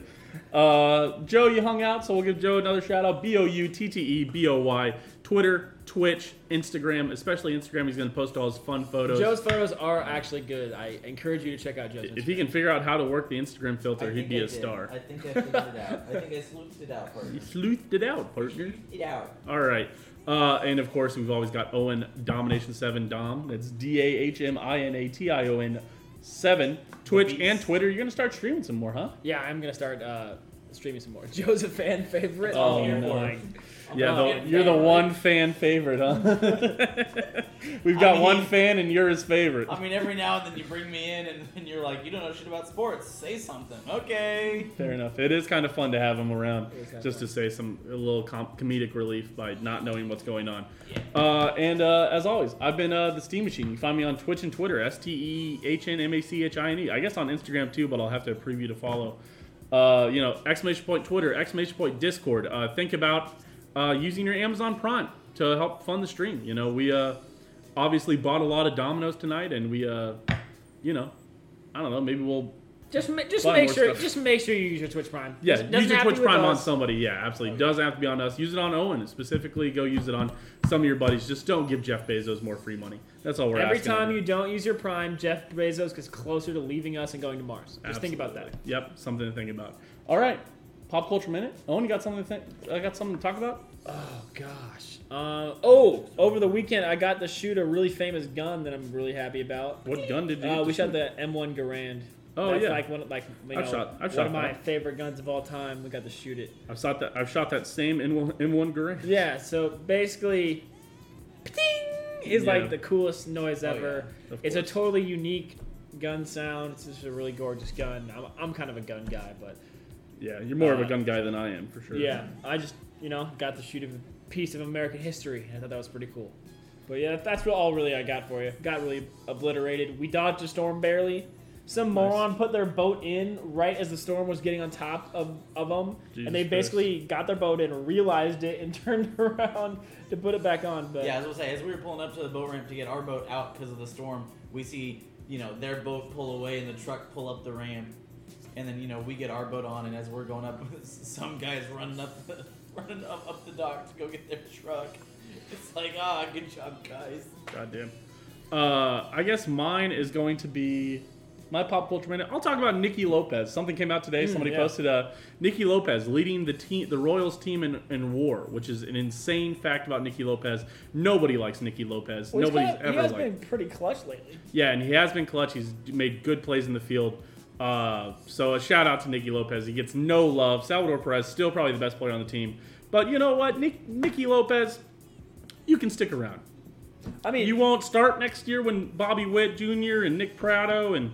Uh, Joe, you hung out, so we'll give Joe another shout out. B O U T T E B O Y. Twitter, Twitch, Instagram, especially Instagram. He's going to post all his fun photos. Joe's photos are actually good. I encourage you to check out Joe's. if he can figure out how to work the Instagram filter, he'd be I a did. star. I think I figured it out. I think I sleuthed it out partner. You. sleuthed it out, partner. It out. All right. Uh, and of course, we've always got Owen Domination 7 Dom. That's D A H M I N A T I O N 7. Twitch and Twitter. You're going to start streaming some more, huh? Yeah, I'm gonna start uh, streaming some more. *laughs* Joe's a fan favorite. Oh, I'm here no. Yeah, the, you're the fan, one fan favorite, huh? *laughs* We've got I one fan and you're his favorite. I mean, every now and then you bring me in and, and you're like, you don't know shit about sports. Say something. Okay. Fair enough. It is kind of fun to have him around It is kinda just to say some a little com- comedic relief by not knowing what's going on. Yeah. Uh, and uh, as always, I've been uh, the Steam Machine. You find me on Twitch and Twitter, S T E H N M A C H I N E. I guess on Instagram too, but I'll have to preview to follow. Uh, you know, exclamation point Twitter, exclamation point Discord. Uh, think about uh, using your Amazon Prime to help fund the stream. You know, we uh, obviously bought a lot of Domino's tonight, and we, uh, you know, I don't know, maybe we'll Just ma- just Buy make sure stuff. just make sure you use your Twitch Prime. Yeah, Doesn't use your Twitch Prime on somebody. Yeah, absolutely. Doesn't have to be on us. Use it on Owen specifically. Go use it on some of your buddies. Just don't give Jeff Bezos more free money. That's all we're Every asking. time you don't use your Prime, Jeff Bezos gets closer to leaving us and going to Mars. Just think about that. Yep, something to think about. All right, pop culture minute. Owen, you got something to think? I got something to talk about. Oh gosh. Uh, oh, over the weekend I got to shoot a really famous gun that I'm really happy about. What gun did you? Uh, we shot the M1 Garand. Oh, That's yeah. like one of- like you know, I've shot- I've one shot of my that. favorite guns of all time. We got to shoot it. I've shot that. I've shot that same M1 M1 Garand. Yeah. So basically, pting is Yeah. like the coolest noise Oh, ever. Of It's a totally unique gun sound. It's just a really gorgeous gun. I'm, I'm kind of a gun guy, but Yeah, you're more of a Uh, gun guy than I am for sure. yeah, I just you know got to shoot a piece of American history. I thought that was pretty cool. But yeah, that's all really I got for you. Got really obliterated. We dodged a storm barely. Some Nice. moron put their boat in right as the storm was getting on top of, of them, Jesus and they basically got their boat in, realized it, and *laughs* turned around to put it back on. But Yeah, I was gonna say, as we were pulling up to the boat ramp to get our boat out because of the storm, we see, you know, their boat pull away and the truck pull up the ramp, and then you know we get our boat on, and as we're going up, *laughs* some guys running up, the, *laughs* running up up the dock to go get their truck. It's like, ah, good job, guys. Goddamn. Uh, I guess mine is going to be My pop culture minute. I'll talk about Nicky Lopez. Something came out today. Somebody yeah. posted uh, Nicky Lopez leading the team, the Royals team in, in WAR, which is an insane fact about Nicky Lopez. Nobody likes Nicky Lopez. Well, Nobody's kinda- ever he has liked. been pretty clutch lately. Yeah, and he has been clutch. He's made good plays in the field. Uh, so a shout out to Nicky Lopez. He gets no love. Salvador Perez still probably the best player on the team. But you know what, Nick, Nicky Lopez, you can stick around. I mean, You won't start next year when Bobby Witt Jr. and Nick Pratto and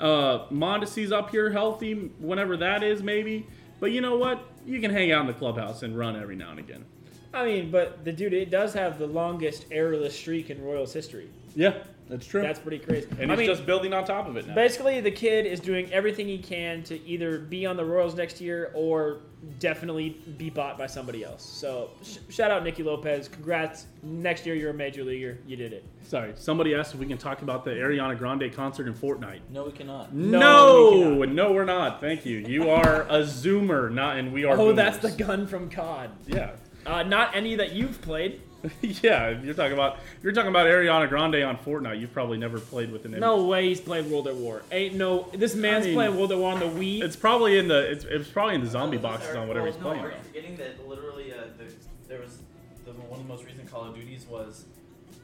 uh, Mondesi's up here healthy, whenever that is, maybe. But you know what? You can hang out in the clubhouse and run every now and again. I mean, but the dude it does have the longest errorless streak in Royals history. Yeah, that's true. That's pretty crazy. and I he's mean, just building on top of it now. basically, the kid is doing everything he can to either be on the Royals next year or definitely be bought by somebody else. So, sh- shout out Nicky Lopez. Congrats. Next year, you're a major leaguer. You did it. Sorry, somebody asked if we can talk about the Ariana Grande concert in Fortnite. No, we cannot. No, No, we no, we're not. Thank you. You are a zoomer, not, and we are. Oh, that's the gun from COD. Yeah, Uh, not any that you've played. *laughs* yeah. You're talking about you're talking about Ariana Grande on Fortnite. You've probably never played with an. image. No way he's played World at War. Ain't no. This man's mean- playing World at War on the Wii. It's probably in the. It's, it's probably in the zombie boxes on whatever Well, he's no, playing. Are you forgetting that literally uh, the, there was the one of the most recent Call of Duties was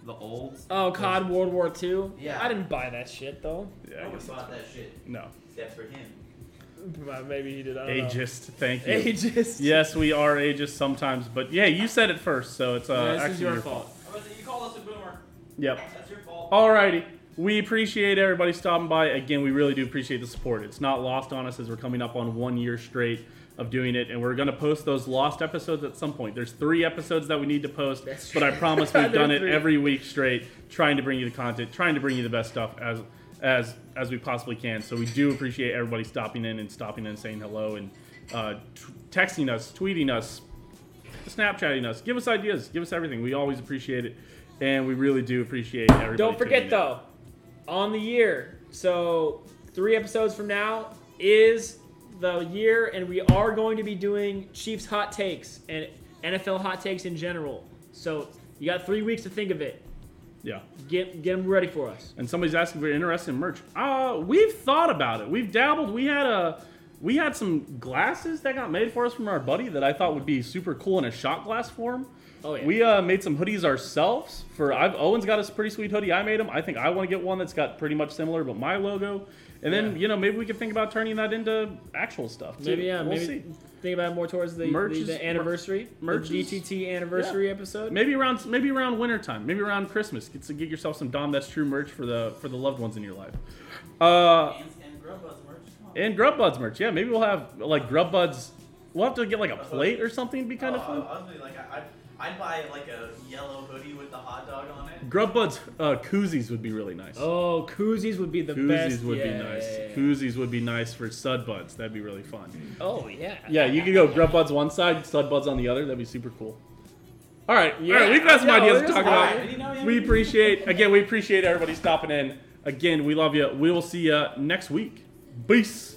the old. oh, COD World War II. Yeah. I didn't buy that shit though. Yeah, I Nobody guess bought that shit no. except for him. Maybe he did. I don't know. Thank you. Ageist. Yes, we are ageist sometimes, but yeah, you said it first, so it's uh, Yeah, actually is your fault. Oh, You called us a boomer. Yep. That's your fault. Alrighty. We appreciate everybody stopping by. Again, we really do appreciate the support. It's not lost on us as we're coming up on one year straight of doing it, and we're going to post those lost episodes at some point. There's three episodes that we need to post, but I promise *laughs* we've done it three. every week straight, trying to bring you the content, trying to bring you the best stuff as as as we possibly can. So we do appreciate everybody stopping in and stopping in and saying hello and uh, t- texting us, tweeting us, Snapchatting us. Give us ideas. Give us everything. We always appreciate it, and we really do appreciate everybody. Don't forget though, on the year. So three episodes from now is the year, and we are going to be doing Chiefs hot takes and NFL hot takes in general. So you got three weeks to think of it. Yeah. Get get them ready for us. And somebody's asking if we're interested in merch. Uh, we've thought about it. We've dabbled. We had a we had some glasses that got made for us from our buddy that I thought would be super cool in a shot glass form. Oh yeah. We uh, made some hoodies ourselves. For I've Owen's got a pretty sweet hoodie. I made him. I think I want to get one that's got pretty much similar, but my logo. And then Yeah. you know maybe we could think about turning that into actual stuff. Too. maybe yeah. we'll maybe see. Think about it more towards the Merch the, is- the anniversary, merch the is- GTT anniversary episode. Maybe around maybe around winter time. Maybe around Christmas. Get to get yourself some Dom That's True merch for the for the loved ones in your life. Uh, And, and Grub merch. And Grub Buds merch. Yeah, maybe we'll have like Grub Buds. We'll have to get like a plate or something. It'd be kind of Oh, fun. Honestly, like I, I'd, I'd buy like a yellow hoodie with the hot dog on it. Grub Buds uh, koozies would be really nice. Oh, koozies would be the koozies best. would yeah, be nice. yeah, yeah. Koozies would be nice for Sud Buds. That'd be really fun. Oh yeah. Yeah, you could go Grub Buds one side, Sud Buds on the other. That'd be super cool. All right, Yeah, all right. We've got some yeah, ideas to talk fine. about. You know, We appreciate again. We appreciate everybody stopping in. Again, we love you. We will see you next week. Peace.